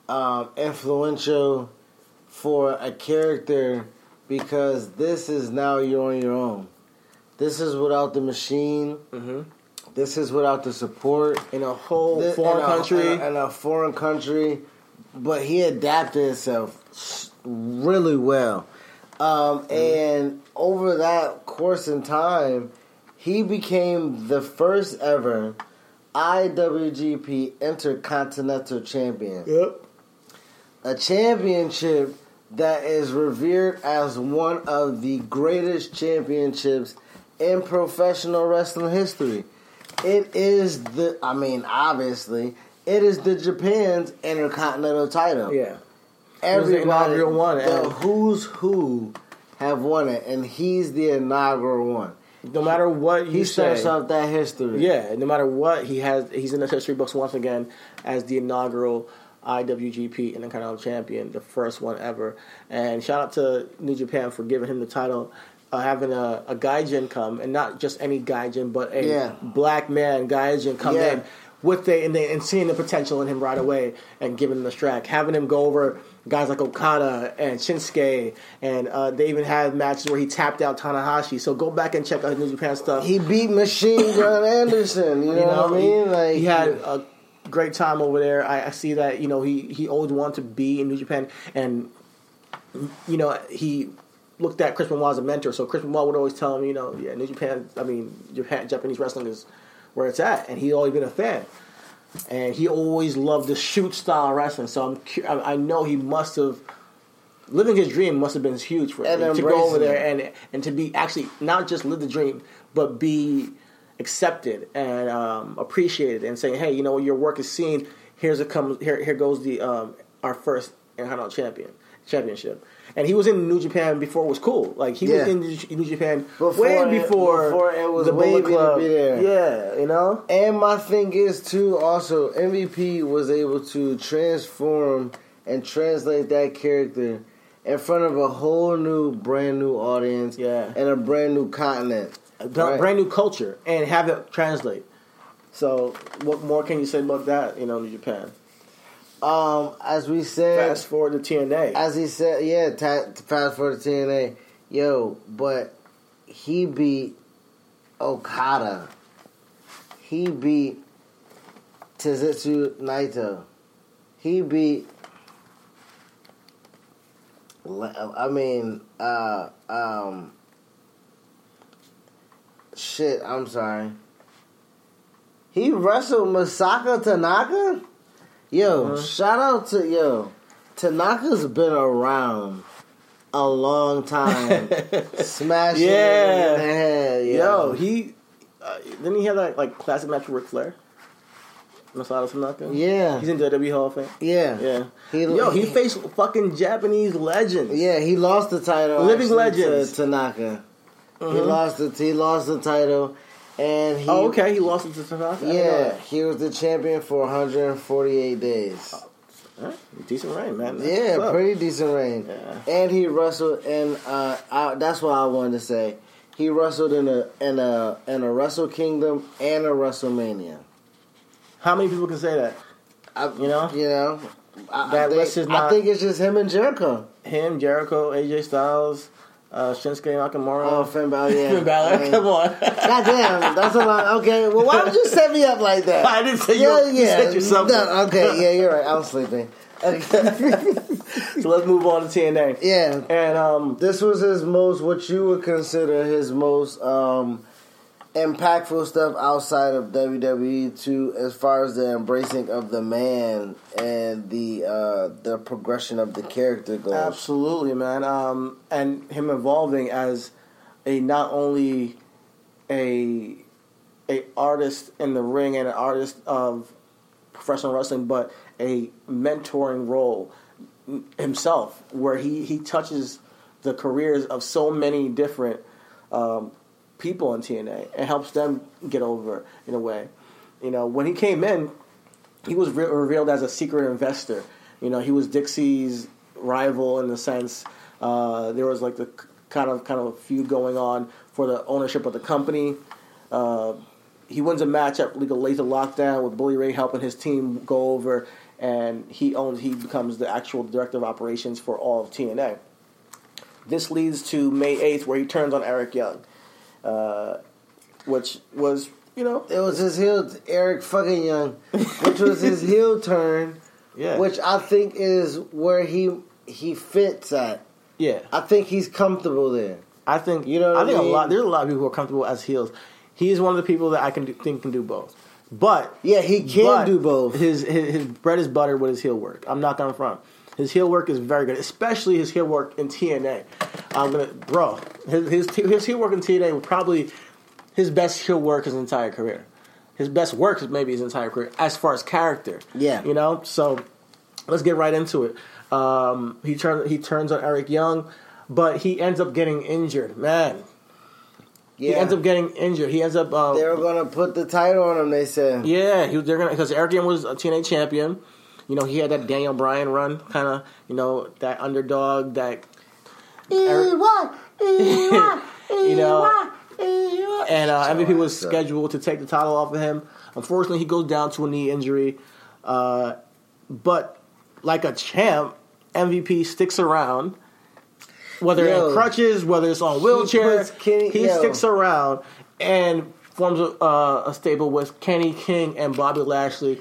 um, influential for a character because this is now you're on your own. This is without the machine. Mhm. This is without the support in a whole Thi- foreign in country. in a, in a foreign country, but he adapted himself really well. Um, Mm-hmm. And over that course in time, he became the first ever IWGP Intercontinental Champion. Yep. A championship that is revered as one of the greatest championships in professional wrestling history. It is the, I mean, obviously, it is the Japan's Intercontinental title. Yeah. The Everybody, inaugural one, the who's who have won it, and he's the inaugural one. No matter what He starts off that history. Yeah, no matter what, he has he's in the history books once again as the inaugural IWGP Intercontinental Champion, the first one ever. And shout out to New Japan for giving him the title, uh, having a, a gaijin come, and not just any gaijin, but a Yeah. black man gaijin come Yeah. in with the and, they, and seeing the potential in him right away and giving him the strike, having him go over guys like Okada and Shinsuke, and uh, they even had matches where he tapped out Tanahashi. So go back and check out his New Japan stuff. He beat Machine Gun Anderson. You know, what I mean? he, Like he had a great time over there. I, I see that you know he he always wanted to be in New Japan, and you know he looked at Chris Benoit as a mentor. So Chris Benoit would always tell him, you know, yeah, New Japan. I mean, Japan Japanese wrestling is where it's at, and he always been a fan. And he always loved the shoot style wrestling. So I'm I I know he must have living his dream must have been huge for him to go over there and and to be actually not just live the dream, but be accepted and um, appreciated and saying, hey, you know, your work is seen. Here's a come. Here, here goes the um, our first Intercontinental champion championship. And he was in New Japan before it was cool. Like he Yeah. was in New Japan Before way it- before, before it was the Bullet Club. be there. Yeah, you know. And my thing is too. Also, MVP was able to transform and translate that character in front of a whole new, brand new audience, Yeah. and a brand new continent, a right? brand new culture, and have it translate. So, what more can you say about that? You know, in Japan. Um, as we said, Fast forward to TNA. as he said, yeah, ta- fast forward to TNA, yo, but he beat Okada. He beat Tetsuya Naito. He beat. I mean, uh, um, shit. I'm sorry. He wrestled Masato Tanaka. Yo, Uh-huh. shout out to yo. Tanaka's been around a long time, smashing Yeah. in the head. Yo, Yo, he uh, didn't he have that like classic match with Ric Flair? Masato Tanaka. Yeah. he's in WWE Hall of Fame. yeah, Yeah, He- yo, he, he- faced fucking Japanese legends. yeah. He lost the title. Living legends. to Tanaka. He Mhm. lost the he lost the title, and he oh, okay, he lost it to Tanaka. I didn't know yeah he was the champion for 148 days. Alright, decent reign, man. That's Yeah, pretty decent reign. Yeah. And he wrestled, and uh, I, that's what I wanted to say. He wrestled in a in a in a Wrestle Kingdom and a WrestleMania. How many people can say that? I, You know? you know. I, That I, think, list is I think it's just him and Jericho. Him, Jericho, AJ Styles, uh, Shinsuke Nakamura. Oh, Finn Balor, yeah. Finn Balor, I mean, come on. Goddamn, that's a lot. Okay, well, why would you set me up like that? I didn't say you- yeah, you yeah. set yourself No, up. okay, yeah, you're right. I was sleeping. Okay. so let's move on to TNA. yeah, And um, this was his most what you would consider his most um impactful stuff outside of WWE too as far as the embracing of the man and the uh the progression of the character goes. Absolutely, man. Um, and him evolving as a not only a a artist in the ring and an artist of professional wrestling, but a mentoring role himself, where he he touches the careers of so many different um, people in TNA and helps them get over in a way. You know, when he came in, he was re- revealed as a secret investor. You know, he was Dixie's rival in the sense uh, there was like the kind of kind of a feud going on for the ownership of the company. Uh, he wins a match at of Lethal Lockdown with Bully Ray helping his team go over, and he owns he becomes the actual director of operations for all of TNA. This leads to May eighth, where he turns on Eric Young, uh, which was you know It was his heel, Eric fucking Young, which was his heel turn, yeah which I think is where he he fits at. yeah I think he's comfortable there. I think You know what I I think a lot. There's a lot of people who are comfortable as heels. He's one of the people that I can do, think can do both. But Yeah, he can do both. His, his his bread is butter with his heel work. I'm not gonna front. His heel work is very good, especially his heel work in TNA. I'm gonna, bro. His his, his heel work in TNA was probably his best heel work his entire career. His best work is maybe his entire career as far as character. Yeah. you know. So let's get right into it. Um, he turns he turns on Eric Young, but he ends up getting injured. Man, Yeah, he ends up getting injured. He ends up. Uh, they were gonna put the title on him. They said. yeah, he they're gonna because Eric Young was a TNA champion. You know, he had that Daniel Bryan run, kind of. You know, that underdog, that Eric- you know, and uh, MVP was scheduled to take the title off of him. Unfortunately, he goes down to a knee injury. Uh, but like a champ, MVP sticks around. Whether Yo, in crutches, whether it's on wheelchair, Kenny- he yo. sticks around and forms a, uh, a stable with Kenny King and Bobby Lashley.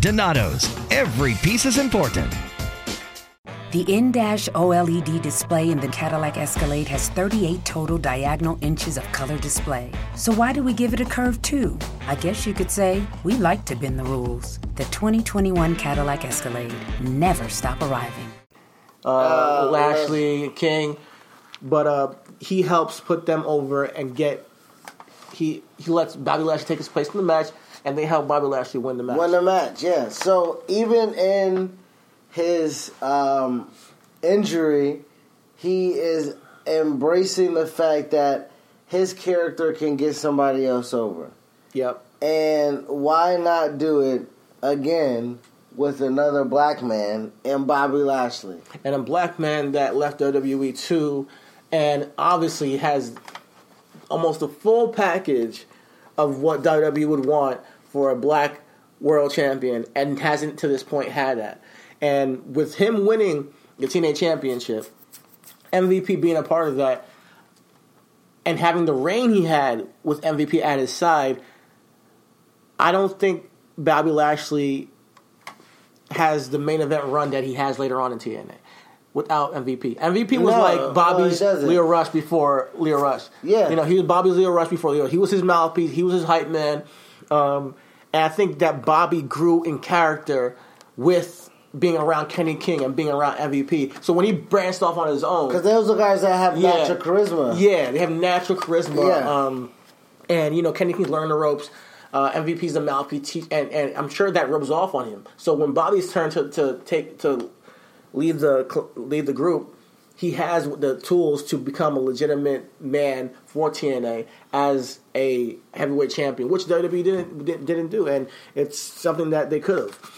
Donato's. Every piece is important. The in-dash OLED display in the Cadillac Escalade has 38 total diagonal inches of color display. So why do we give it a curve too? I guess you could say we like to bend the rules. The 2021 Cadillac Escalade. Never stop arriving. uh, Uh, Lashley, King, but uh, he helps put them over and get. He he lets Bobby Lashley take his place in the match, and they helped Bobby Lashley win the match. Win the match, yeah. So even in his um, injury, he is embracing the fact that his character can get somebody else over. Yep. And why not do it again with another black man and Bobby Lashley? and a black man that left WWE too, and obviously has almost a full package of what WWE would want for a black world champion, and hasn't to this point had that. And with him winning the TNA championship, MVP being a part of that, and having the reign he had with MVP at his side, I don't think Bobby Lashley has the main event run that he has later on in TNA without MVP. MVP was No, like Bobby's doesn't. Lio Rush before Lio Rush. Yeah. you know he was Bobby's Lio Rush before Lio. He was his mouthpiece. He was his hype man. Um, and I think that Bobby grew in character with being around Kenny King and being around MVP. So when he branched off on his own, Because those are guys that have Yeah. natural charisma. yeah, they have natural charisma. Yeah. Um, and you know, Kenny King's learning the ropes. Uh, MVP's the mouthpiece, and and I'm sure that rubs off on him. So when Bobby's turn to, to take to leave the leave the group, he has the tools to become a legitimate man for TNA as a heavyweight champion, which WWE didn't didn't, do, and it's something that they could have.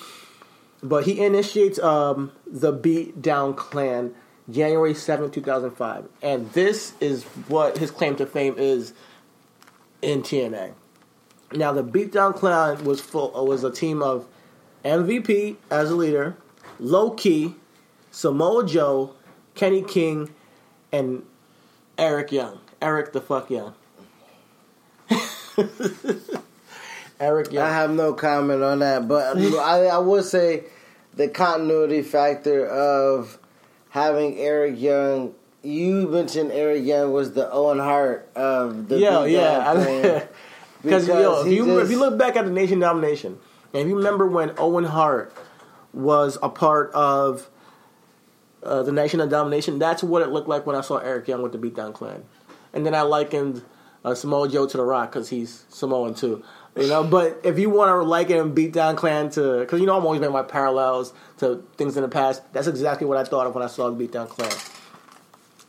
But he initiates um, the Beat Down Clan January seventh, 2005. And this is what his claim to fame is in TNA. Now, the Beatdown Clan was full, uh, was a team of MVP as a leader, Low Ki, Samoa Joe, Kenny King, and Eric Young. Eric the fuck Young. Eric Young. I have no comment on that, but I, I would say the continuity factor of having Eric Young. You mentioned Eric Young was the Owen Hart of the yeah, yeah. Because yo, if you, just- if you look back at the Nation Domination, and if you remember when Owen Hart was a part of uh, the Nation of Domination, that's what it looked like when I saw Eric Young with the Beatdown Clan. And then I likened uh, Samoa Joe to The Rock because he's Samoan too. You know, but if you want to liken Beatdown Clan to, because you know I'm always making my parallels to things in the past. That's exactly what I thought of when I saw the Beatdown Clan.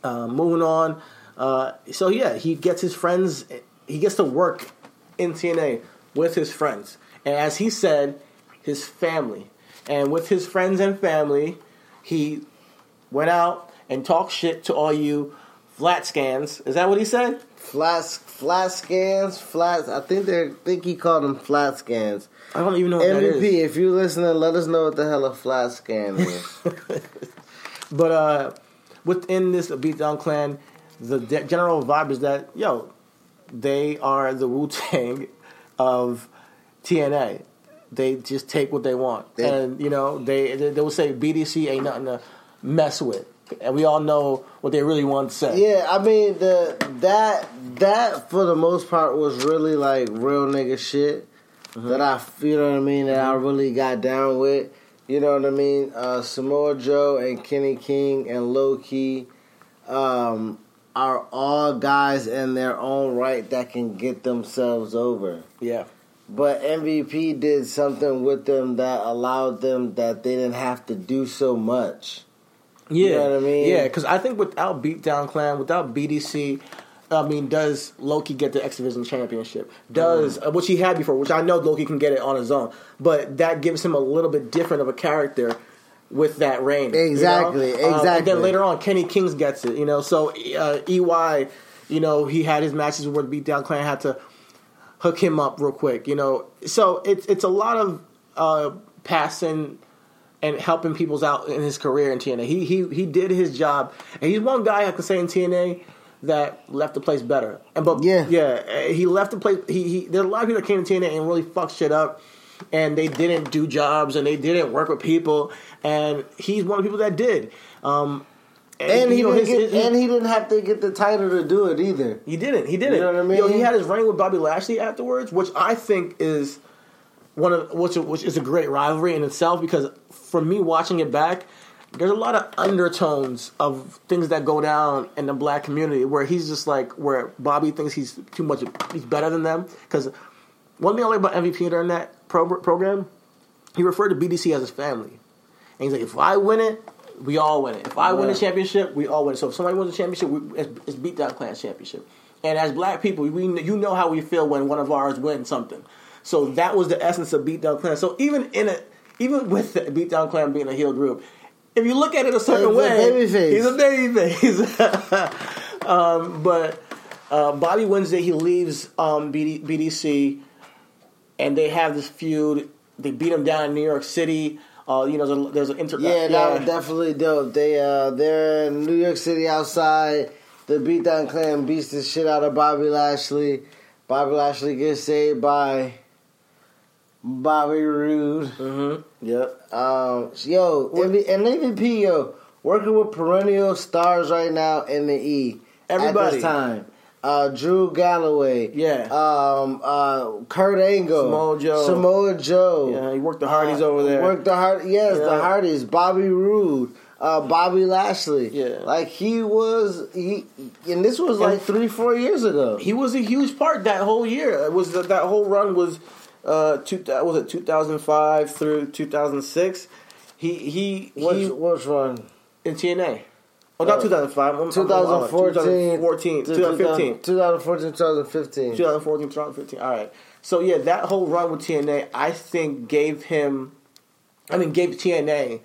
Uh, moving on. Uh, so yeah, he gets his friends. He gets to work in TNA with his friends, and as he said, his family. And with his friends and family, he went out and talked shit to all you flat scans. Is that what he said? Flat flat scans, flat. I think they think he called them flat scans. I don't even know what that MVP. If you listening, let us know what the hell a flat scan is. But uh, within this Beatdown Clan, the de- general vibe is that yo, they are the Wu Tang of TNA. They just take what they want, They- and you know they they, they will say BDC ain't nothing to mess with, and we all know what they really want to say. Yeah, I mean the that that for the most part was really like real nigga shit that I you know what I mean that I really got down with. You know what I mean? Uh, Samoa Joe and Kenny King and Low Ki um, are all guys in their own right that can get themselves over. Yeah. But MVP did something with them that allowed them that they didn't have to do so much. Yeah, You know what I mean? Yeah, because I think without Beatdown Clan, without BDC, I mean, does Low Ki get the X Division Championship? Does Mm. uh, which he had before, which I know Low Ki can get it on his own, but that gives him a little bit different of a character with that reign. you know? Exactly, Um, and exactly. then later on, Kenny Kings gets it. You know, so uh, EY, you know, he had his matches where the Beatdown Clan had to hook him up real quick. You know, so it's it's a lot of uh, passing and helping people's out in his career in TNA. He he he did his job, and he's one guy I can say in TNA that left the place better. And but yeah, yeah, uh, he left the place. He, he there's a lot of people that came to TNA and really fucked shit up, and they didn't do jobs and they didn't work with people, and he's one of the people that did. Um, And, he know, didn't his- get, his- and he didn't have to get the title to do it either. he didn't. He didn't. You know what I mean? Yo, he had his reign with Bobby Lashley afterwards, which I think is one of which which is a great rivalry in itself because for me watching it back, there's a lot of undertones of things that go down in the black community where he's just like where Bobby thinks he's too much he's better than them. Because one thing I like about MVP during that pro- program he referred to BDC as his family. And he's like if I win it we all win it. If I win the championship we all win it. So if somebody wins a championship we, it's, it's beat down class championship. And as black people we you know how we feel when one of ours wins something so that was the essence of beatdown clan so even in it even with the beatdown clan being a heel group if you look at it a certain He's a way, babyface. he's a baby face. um, but uh, Bobby Wednesday, he leaves um, BD, BDC, and they have this feud. They beat him down in New York City. Uh, you know, there's, a, there's an inter. Yeah, that was definitely dope. They uh they're in New York City outside. The beatdown clan beats the shit out of Bobby Lashley. Bobby Lashley gets saved by Bobby Roode. Mm-hmm. Yep. Um, yo, MV, and MVP, yo, working with perennial stars right now in the E. Everybody. time. Uh, Drew Galloway. Yeah. Um, uh, Kurt Angle. Samoa Joe. Samoa Joe. Yeah, he worked the Hardys Uh, over there. Worked the Hard. Yes, the Yeah. Hardys. Bobby Roode. Uh, Bobby Lashley. Yeah. Like he was he, and this was like three, four years ago. He was a huge part that whole year. It was that, that whole run was uh two that was it 2005 through 2006. He he Which, he which one? in TNA. Oh, not Uh, 2005. I'm- I'm- 2014, 2014, to 2015. 2014, 2015. 2014, 2015. All right. So yeah, that whole run with TNA, I think gave him, I mean, gave TNA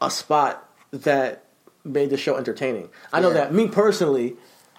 a spot that made the show entertaining. I know Yeah. that me personally,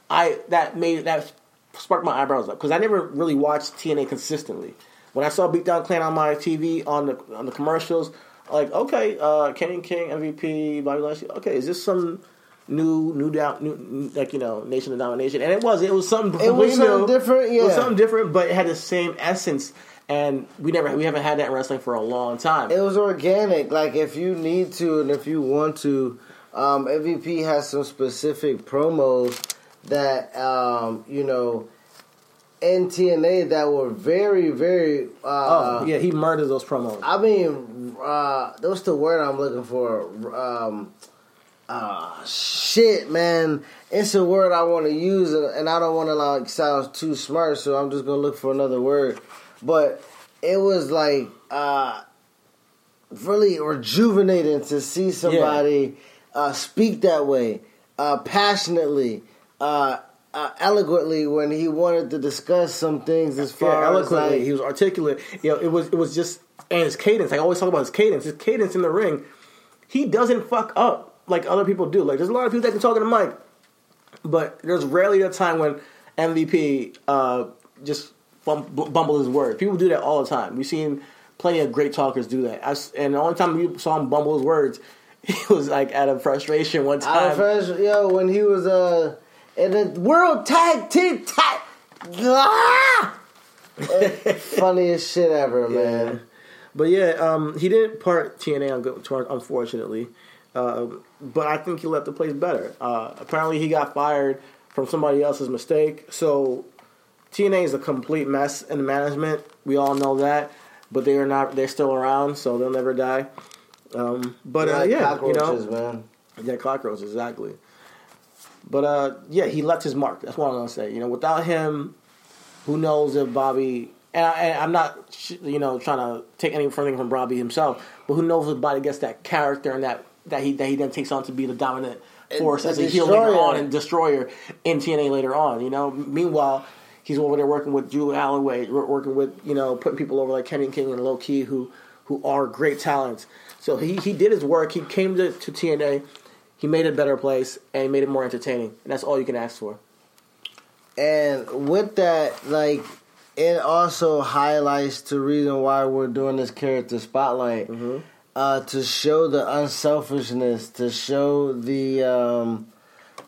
I that made that sparked my eyebrows up because I never really watched TNA consistently. When I saw Beatdown Clan on my TV on the on the commercials, like okay, uh, Kenny King MVP, Bobby Lashley. Okay, is this some new new down new like you know Nation of Domination? And it was it was something It was something new. different, It was yeah. something different, but it had the same essence. And we never we haven't had that in wrestling for a long time. It was organic. Like if you need to and if you want to, um, MVP has some specific promos that um, you know in TNA that were very, very. Uh, oh yeah, he murdered those promos. I mean, uh, what's the word I'm looking for? Um, uh, shit, man. It's a word I want to use, and and I don't want to like sound too smart, so I'm just gonna look for another word. But it was like uh, really rejuvenating to see somebody uh, speak that way, uh, passionately, uh, uh, eloquently when he wanted to discuss some things as far yeah, as eloquently. like he was articulate. You know, it was it was just and his cadence. I always talk about his cadence. His cadence in the ring. He doesn't fuck up like other people do. Like there's a lot of people that can talk in the mic, but there's rarely a time when MVP uh, just bum- bumble his word. People do that all the time. We've seen plenty of great talkers do that. I and the only time you saw him bumble his words, he was like out of frustration one Out time. of fresh, yo, when he was uh in the World Tag Team Tag, ah! funniest shit ever, man. But yeah, um, he didn't part TNA on good unfortunately. uh, but I think he left the place better. Uh, apparently, he got fired from somebody else's mistake. So TNA is a complete mess in management. We all know that. But they are not. They're still around, so they'll never die. Um, but uh, Like yeah, you know, man. yeah, cockroaches, exactly. But uh, yeah, he left his mark. That's what I'm gonna say. You know, without him, who knows if Bobby? And, I, and I'm not, you know, trying to take anything from Bobby himself, but who knows if Bobby gets that character and that that he that he then takes on to be the dominant force the as a heel later on and destroyer in TNA later on. You know, meanwhile. He's over there working with Drew Galloway, working with you know putting people over like Kenny King and Low Ki, who who are great talents. So he, he did his work. He came to, to TNA. He made it a better place and he made it more entertaining. And that's all you can ask for. And with that, like, it also highlights the reason why we're doing this character spotlight. Uh, to show the unselfishness, to show the um,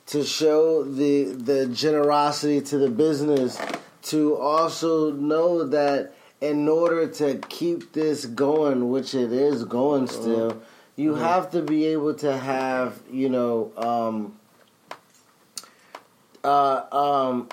to show the the generosity to the business, to also know that in order to keep this going, which it is going still, you have to be able to have you know um, uh, um,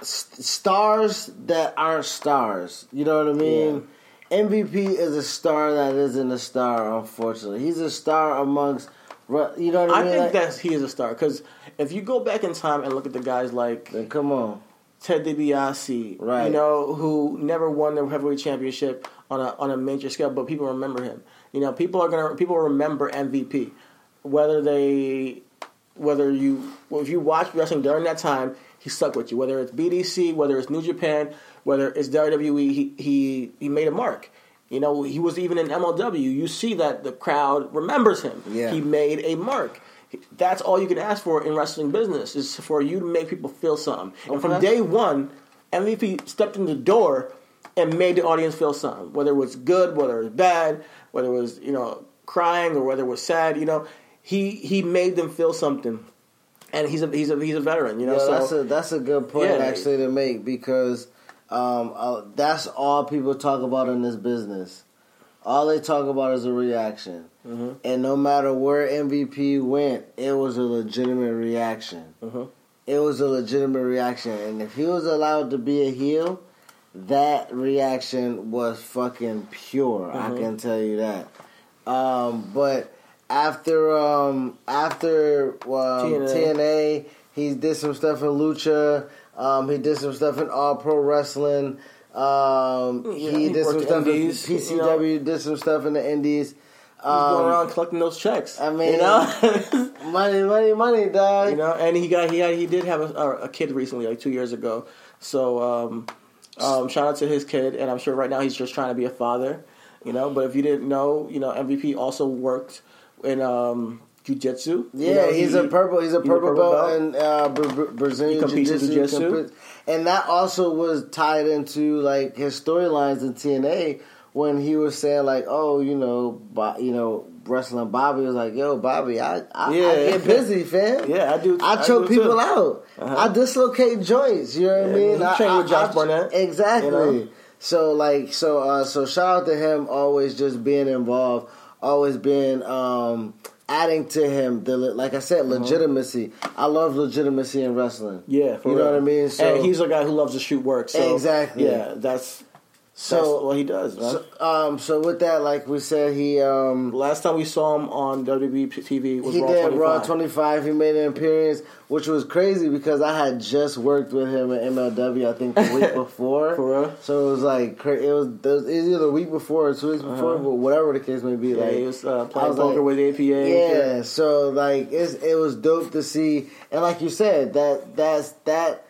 s- stars that aren't stars. You know what I mean? MVP is a star that isn't a star. Unfortunately, he's a star amongst. You know what I I mean? think Like- that he is a star because if you go back in time and look at the guys like Then come on, Ted DiBiase, Right. you know, who never won the heavyweight championship on a on a major scale, but people remember him. You know, people are gonna people remember MVP, whether they whether you well, if you watch wrestling during that time, he stuck with you. Whether it's BDC, whether it's New Japan, whether it's WWE, he he he made a mark. You know, he was even in MLW. You see that the crowd remembers him. Yeah. He made a mark. That's all you can ask for in wrestling business is for you to make people feel something. Oh, and from day one, MVP stepped in the door and made the audience feel something. Whether it was good, whether it was bad, whether it was you know crying or whether it was sad. You know, he he made them feel something. And he's a he's a he's a veteran. You know, Yeah, so that's a that's a good point Yeah. actually to make because um, uh, that's all people talk about in this business. All they talk about is a reaction, Mm-hmm. and no matter where MVP went, it was a legitimate reaction. Mhm. It was a legitimate reaction, and if he was allowed to be a heel, that reaction was fucking pure. I Mhm. can tell you that. Um, but after um, after um, TNA. TNA, he did some stuff in Lucha. Um, he did some stuff in All Pro Wrestling. Um, Yeah, he he did some stuff Indies, in you PCW. Did some stuff in the Indies. he's going Um, around collecting those checks. I mean, you know. money, money, money, dog. you know, and he got he had, he did have a, a, a kid recently, like two years ago. So um, um, shout out to his kid, and I'm sure right now he's just trying to be a father. You know, but if you didn't know, you know, MVP also worked in um, jujitsu. Yeah, You know, he's he- a purple. He's a he's purple, belt, in uh, Bra- Bra- Brazilian jiu-jitsu. And that also was tied into like his storylines in TNA when he was saying like, oh, you know, Bo- you know, wrestling Bobby was like, yo, Bobby, I, I, I Yeah. get busy, fam. Yeah, I do. I choke do too. people out. Uh-huh. I dislocate joints. You know what Yeah, I mean? I, trained with Josh I- Barnett, Exactly. you know? So like, so uh, so shout out to him always just being involved, always being um, adding to him the like I said legitimacy. I love legitimacy in wrestling. Uh-huh. Yeah, for you know what I mean. So and he's a guy who loves to shoot work. So Exactly. Yeah, that's So- what he does. Man. so, um, so with that, like we said, he um, Last time we saw him on WWE TV was he Raw did 25. Raw 25. He made an appearance, which was crazy because I had just worked with him at MLW. I think the week before. For real? So it was like cra- it was, it was either the week before or two weeks before, Uh-huh. but whatever the case may be. Yeah, like he was uh, playing was poker like- with APA. Yeah, so like it's, it was dope to see, and like you said, that that's that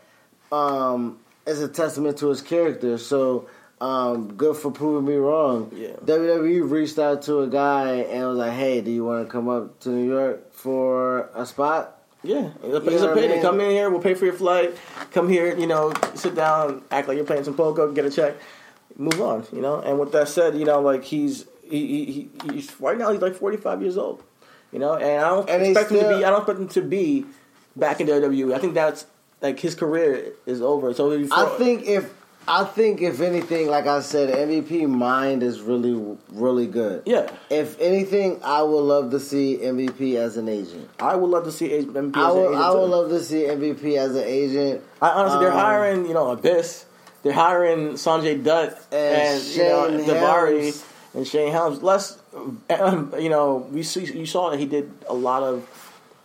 um, is a testament to his character. So um, good for proving me wrong. Yeah. WWE reached out to a guy and was like, "Hey, do you want to come up to New York for a spot?" Yeah, it's a, You it's a what I mean? Come in here, we'll pay for your flight. Come here, you know, sit down, act like you're playing some poker, get a check, move on. You know, and with that said, you know, like he's he, he, he he's right now he's like 45 years old. You know, and I don't And expect him to be. I don't expect him to be back in WWE. I think that's like his career is over. So I think if I think if anything, like I said, MVP mind is really really good. yeah, If anything, I would love to see MVP as an agent. I would love to see MVP. I as an would, agent I would love to see MVP as an agent. I honestly, they're Um, hiring, you know, Abyss. They're hiring Sanjay Dutt And and, you know, Shane Daivari and Shane Helms. Less, um, you know, we see, you saw that he did a lot of,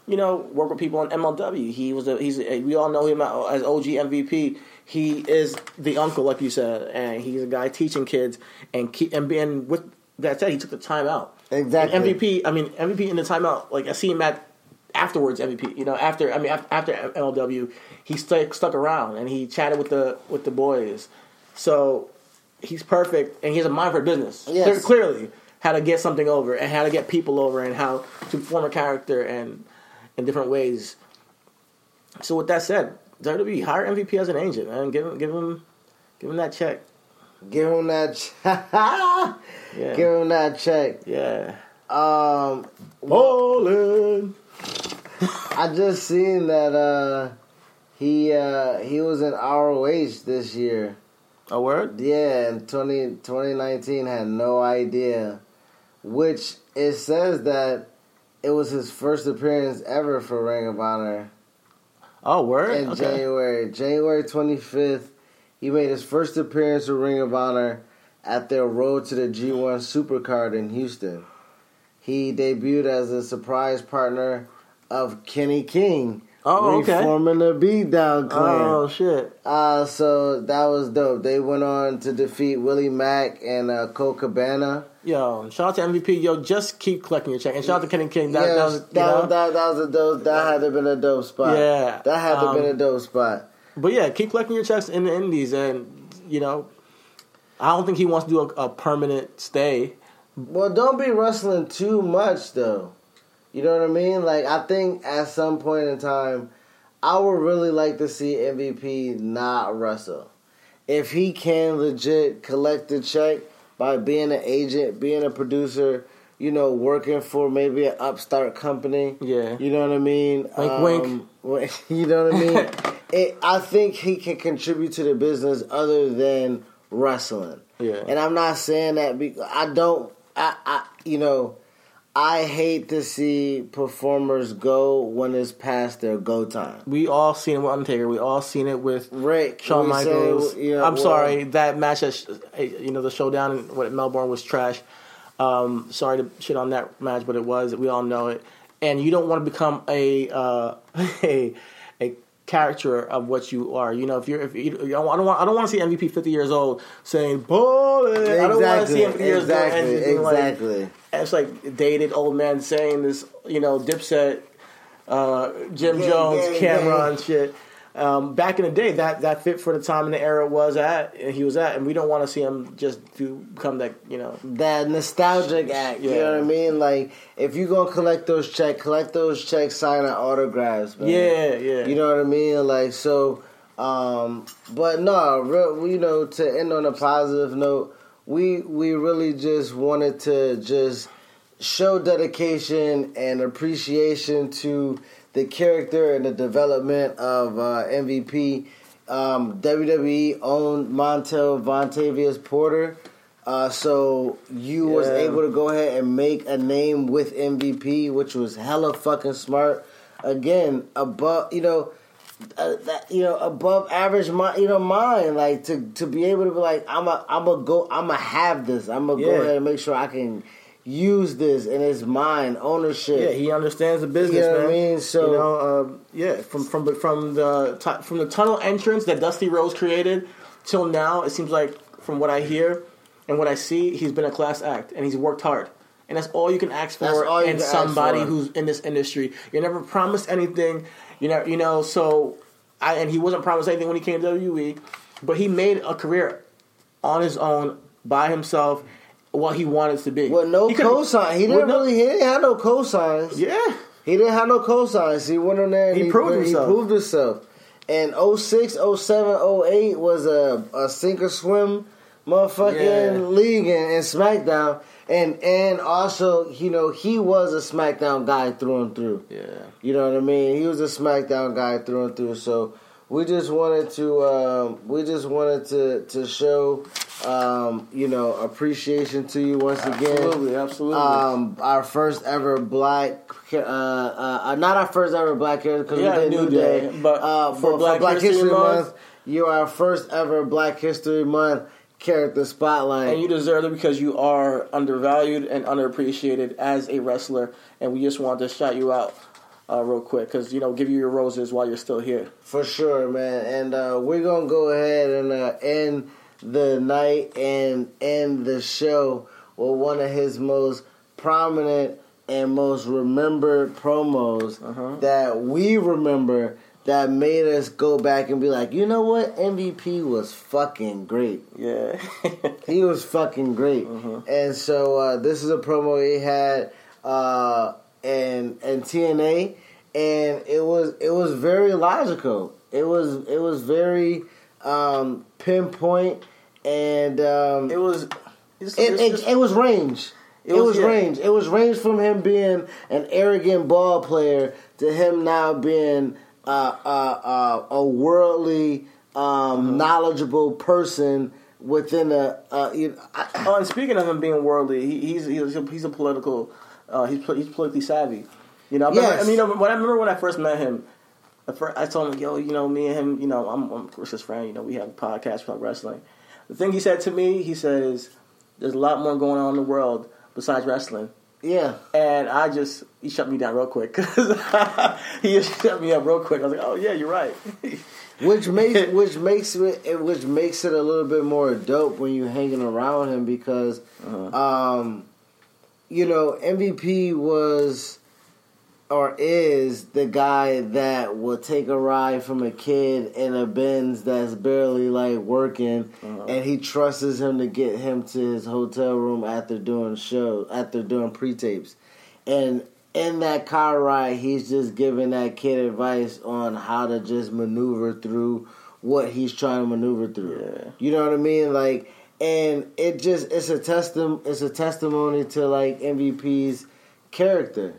you know, work with people on MLW. He was a, he's a, we all know him as OG MVP. He is the uncle, like you said, and he's a guy teaching kids and keep, and being with that said, he took the time out. Exactly. And MVP, I mean MVP in the timeout. Like I see him at afterwards MVP. You know, after I mean after MLW, he stuck stuck around and he chatted with the with the boys. So he's perfect and he has a mind for business. Yes. Clear- clearly, how to get something over and how to get people over and how to form a character and in different ways. So with that said, WWE hire MVP as an agent man. give him give him give him that check. Give him that. Ch- Yeah. Give him that check. Yeah. Um, Ballin'. I just seen that uh, he uh, he was in ROH this year. A word? Yeah, in 20, 2019 had no idea. Which it says that it was his first appearance ever for Ring of Honor Oh, word? in Okay. January. January 25th, he made his first appearance for Ring of Honor. at their Road to the G1 Supercard in Houston. He debuted as a surprise partner of Kenny King, Oh, okay. reforming the Beatdown Clan. Oh shit! Uh, so that was dope. They went on to defeat Willie Mack and uh, Colt Cabana. Yo, shout out to MVP. Yo, just keep collecting your check. And shout out to Kenny King. That, Yes, that was, you that, know? that, that was a dope. That had to have been a dope spot. Yeah, that had to have um, been a dope spot. But yeah, keep collecting your checks in the Indies, and you know, I don't think he wants to do a, a permanent stay. Well, don't be wrestling too much though. You know what I mean? Like I think at some point in time, I would really like to see MVP not wrestle. If he can legit collect the check by being an agent, being a producer, you know, working for maybe an upstart company. Yeah. You know what I mean? Wink, wink. Um, you know what I mean? it, I think he can contribute to the business other than wrestling. Yeah. And I'm not saying that because I don't. I, I you know, I hate to see performers go when it's past their go time. We all seen it with Undertaker. We all seen it with Ric, Shawn say, Michaels. you know, I'm well- sorry, that match, at, you know, the showdown in what Melbourne was trash. Um, sorry to shit on that match, but it was. We all know it. And you don't want to become a uh, a caricature of what you are. You know, if you're if you, I don't want I don't want to see MVP 50 years old saying bullet. I don't want to see him 50 years old and exactly, like- exactly. it's like dated old man saying this, you know, Dipset, uh, Jim Gang, Jones, camera gang. and shit. Um, back in the day, that that fit for the time and the era was at and he was at, and we don't want to see him just do become that, you know. that nostalgic act. You know what I mean? Like if you gonna collect those checks, collect those checks, sign our autographs, man. Yeah, yeah. You know what I mean? Like so. Um, but no, real, you know, to end on a positive note, we we really just wanted to just show dedication and appreciation to the character and the development of uh, MVP. Um, WWE owned Montel Vontavious Porter. Uh, so you was able to go ahead and make a name with MVP, which was hella fucking smart. Again, above you know, uh, that you know above average mind, you know mind like to to be able to be like I'm a I'm a go I'm a have this I'm gonna go ahead and make sure I can use this and it's mine ownership. Yeah, he understands the business, You know what I mean? So- you know, um, yeah, from from from the tu- from the tunnel entrance that Dusty Rhodes created till now, it seems like from what I hear and what I see, he's been a class act and he's worked hard. And that's all you can ask for That's all you in somebody for. who's in this industry. You're never promised anything, you know. You know, so I and he wasn't promised anything when he came to WWE, but he made a career on his own by himself. What he wanted to be. With no He cosign, he didn't no- really he didn't have no cosigns. Yeah. He didn't have no cosigns. He went in there and He he, proved he himself. proved himself. And 06, 07, 08 was a, a sink or swim motherfucking Yeah. league in, in SmackDown. And and also, you know, he was a SmackDown guy through and through. Yeah. You know what I mean? He was a SmackDown guy through and through. So we just wanted to um, we just wanted to to show um, you know appreciation to you once again. Absolutely, absolutely. Um, our first ever black, uh, uh, not our first ever black character because Yeah, we did New New Day, Day, but uh, for but Black History Month- you're our first ever Black History Month character spotlight. And you deserve it because you are undervalued and underappreciated as a wrestler. And we just wanted to shout you out uh, real quick because, you know, give you your roses while you're still here. For sure, man. And uh, we're gonna go ahead and uh, end the night and end the show with one of his most prominent and most remembered promos Uh-huh. that we remember that made us go back and be like, you know what, MVP was fucking great. Yeah. he was fucking great. And so uh, this is a promo he had uh, in in TNA, and it was it was very logical. It was it was very um, pinpoint, and um, it was it, it, it was range. It, was, was- yeah. range. It was range from him being an arrogant ball player to him now being uh, uh, uh, a worldly, um, knowledgeable person within a. Uh, you know, I, oh, and speaking of him being worldly, he, he's, he's, a, he's a political, uh, he's, he's politically savvy. You know, I, remember, Yes. I mean, you know, when I remember when I first met him, the fir- I told him, yo, you know, me and him, you know, I'm, I'm his friend, you know, we have a podcast, talk wrestling. the thing he said to me, he says, "There's a lot more going on in the world besides wrestling." Yeah. And I just he shut me down real quick because he just shut me up real quick. I was like, "Oh yeah, you're right." which makes which makes it which makes it a little bit more dope when you're hanging around him because, um, you know, MVP was or is the guy that will take a ride from a kid in a Benz that's barely like working, uh-huh. and he trusts him to get him to his hotel room after doing show after doing pre tapes, and in that car ride, he's just giving that kid advice on how to just maneuver through what he's trying to maneuver through. You know what I mean? Like, and it just it's a testim it's a testimony to like MVP's character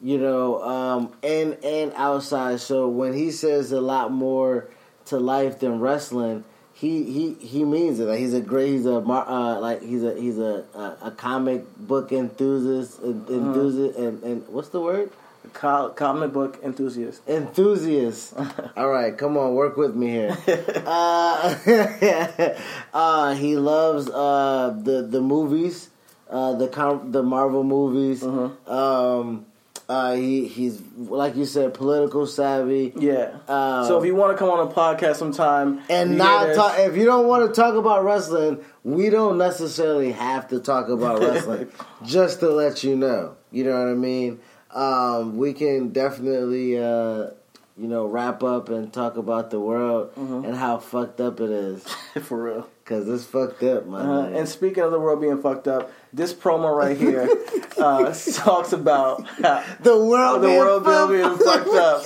you know, um, and and outside. So when he says a lot more to life than wrestling, he he he means it. Like he's a great, he's a mar- uh, like he's a he's a a, a comic book enthusiast, enthusiast, and, and what's the word? Co- comic book enthusiast. Enthusiast. All right, come on, work with me here. uh, uh, he loves uh, the the movies, uh, the com- the Marvel movies. Um, uh, he he's like you said, political savvy. Yeah. Um, so if you want to come on a podcast sometime and not talk, if you don't want to talk about wrestling, we don't necessarily have to talk about wrestling. just to let you know, you know what I mean. Um, we can definitely, uh, you know, wrap up and talk about the world and how fucked up it is. For real. Cause it's fucked up, man. Uh, and speaking of the world being fucked up, this promo right here uh, talks about the world, the being world fucked being up. fucked up,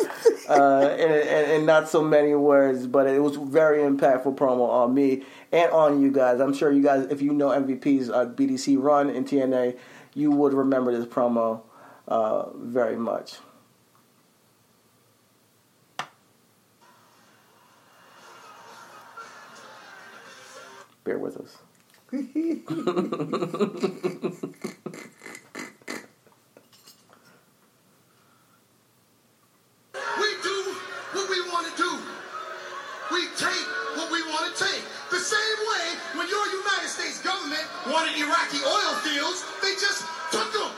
uh, in, in, in not so many words, but it was very impactful promo on me and on you guys. I'm sure you guys, if you know MVP's uh, BDC run in TNA, you would remember this promo uh, very much. Bear with us. We do what we want to do. We take what we want to take. The same way when your United States government wanted Iraqi oil fields, they just took them.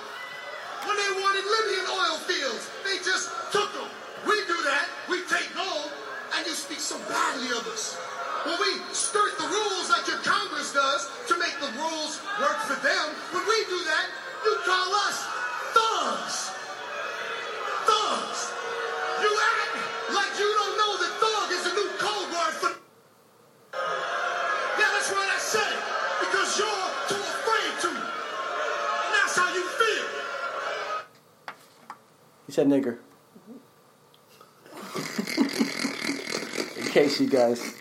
When they wanted Libyan oil fields, they just took them. We do that. We take gold, and you speak so badly of us. When we skirt the rules like your Congress does to make the rules work for them, when we do that, you call us thugs. Thugs. Said nigger. In case you guys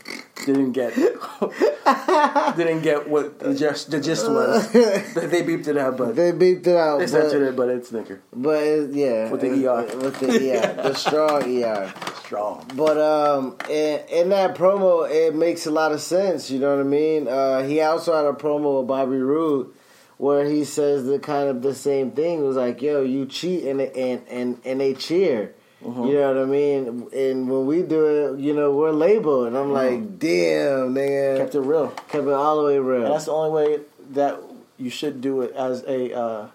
didn't get didn't get what the gist, the gist was, they, they beeped it out, but They beeped it out. they but- censored it, but it's nigger. But it, yeah, With the ER. with the ER, the strong ER. Strong. But um, in, in that promo, it makes a lot of sense. You know what I mean? Uh, he also had a promo with Bobby Roode where he says the kind of the same thing. It was like, "Yo, you cheat," and and and and they cheer. Mm-hmm. You know what I mean? And when we do it, you know, we're labeled, and I'm like, "Damn, nigga." Mm-hmm. Kept it real. Kept it all the way real. And that's the only way that you should do it as a uh,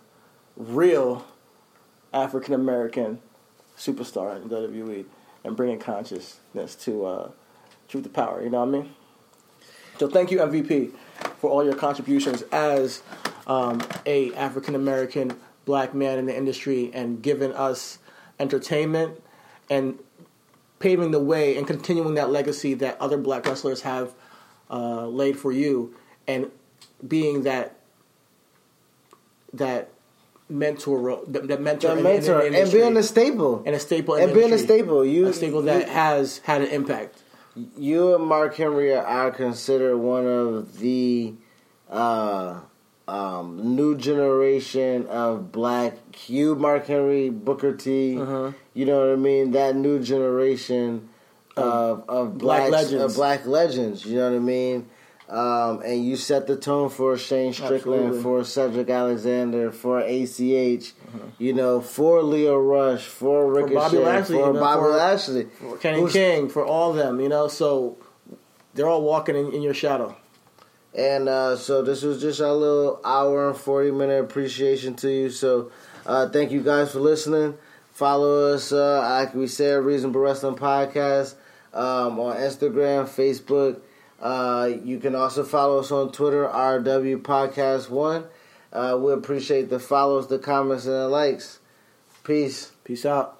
real African American superstar in WWE and bringing consciousness to uh, truth to power. You know what I mean? So thank you MVP for all your contributions as um, a African American black man in the industry and giving us entertainment and paving the way and continuing that legacy that other black wrestlers have uh, laid for you and being that that mentor ro- that, mentor, The in- mentor in the and being a staple. and a staple in and being a industry. staple. You a staple that you- has had an impact. you and Mark Henry are considered one of the uh, um, new generation of black. You, Mark Henry, Booker T. Uh-huh. You know what I mean? That new generation of of Black blacks- legends. of black legends. You know what I mean? Um, and you set the tone for Shane Strickland, Absolutely. for Cedric Alexander, for ACH, you know, for Lio Rush, for Ricochet, Bobby Lashley, for Bobby for- Lashley, Kenny King for all of them, you know. So they're all walking in, in your shadow. And uh, so this was just our little hour and 40 minute appreciation to you. So uh, thank you guys for listening. Follow us, uh, like we said, Reasonable Wrestling Podcast um, on Instagram, Facebook. Uh, you can also follow us on Twitter, RW Podcast One. Uh, we appreciate the follows, the comments, and the likes. Peace. Peace out.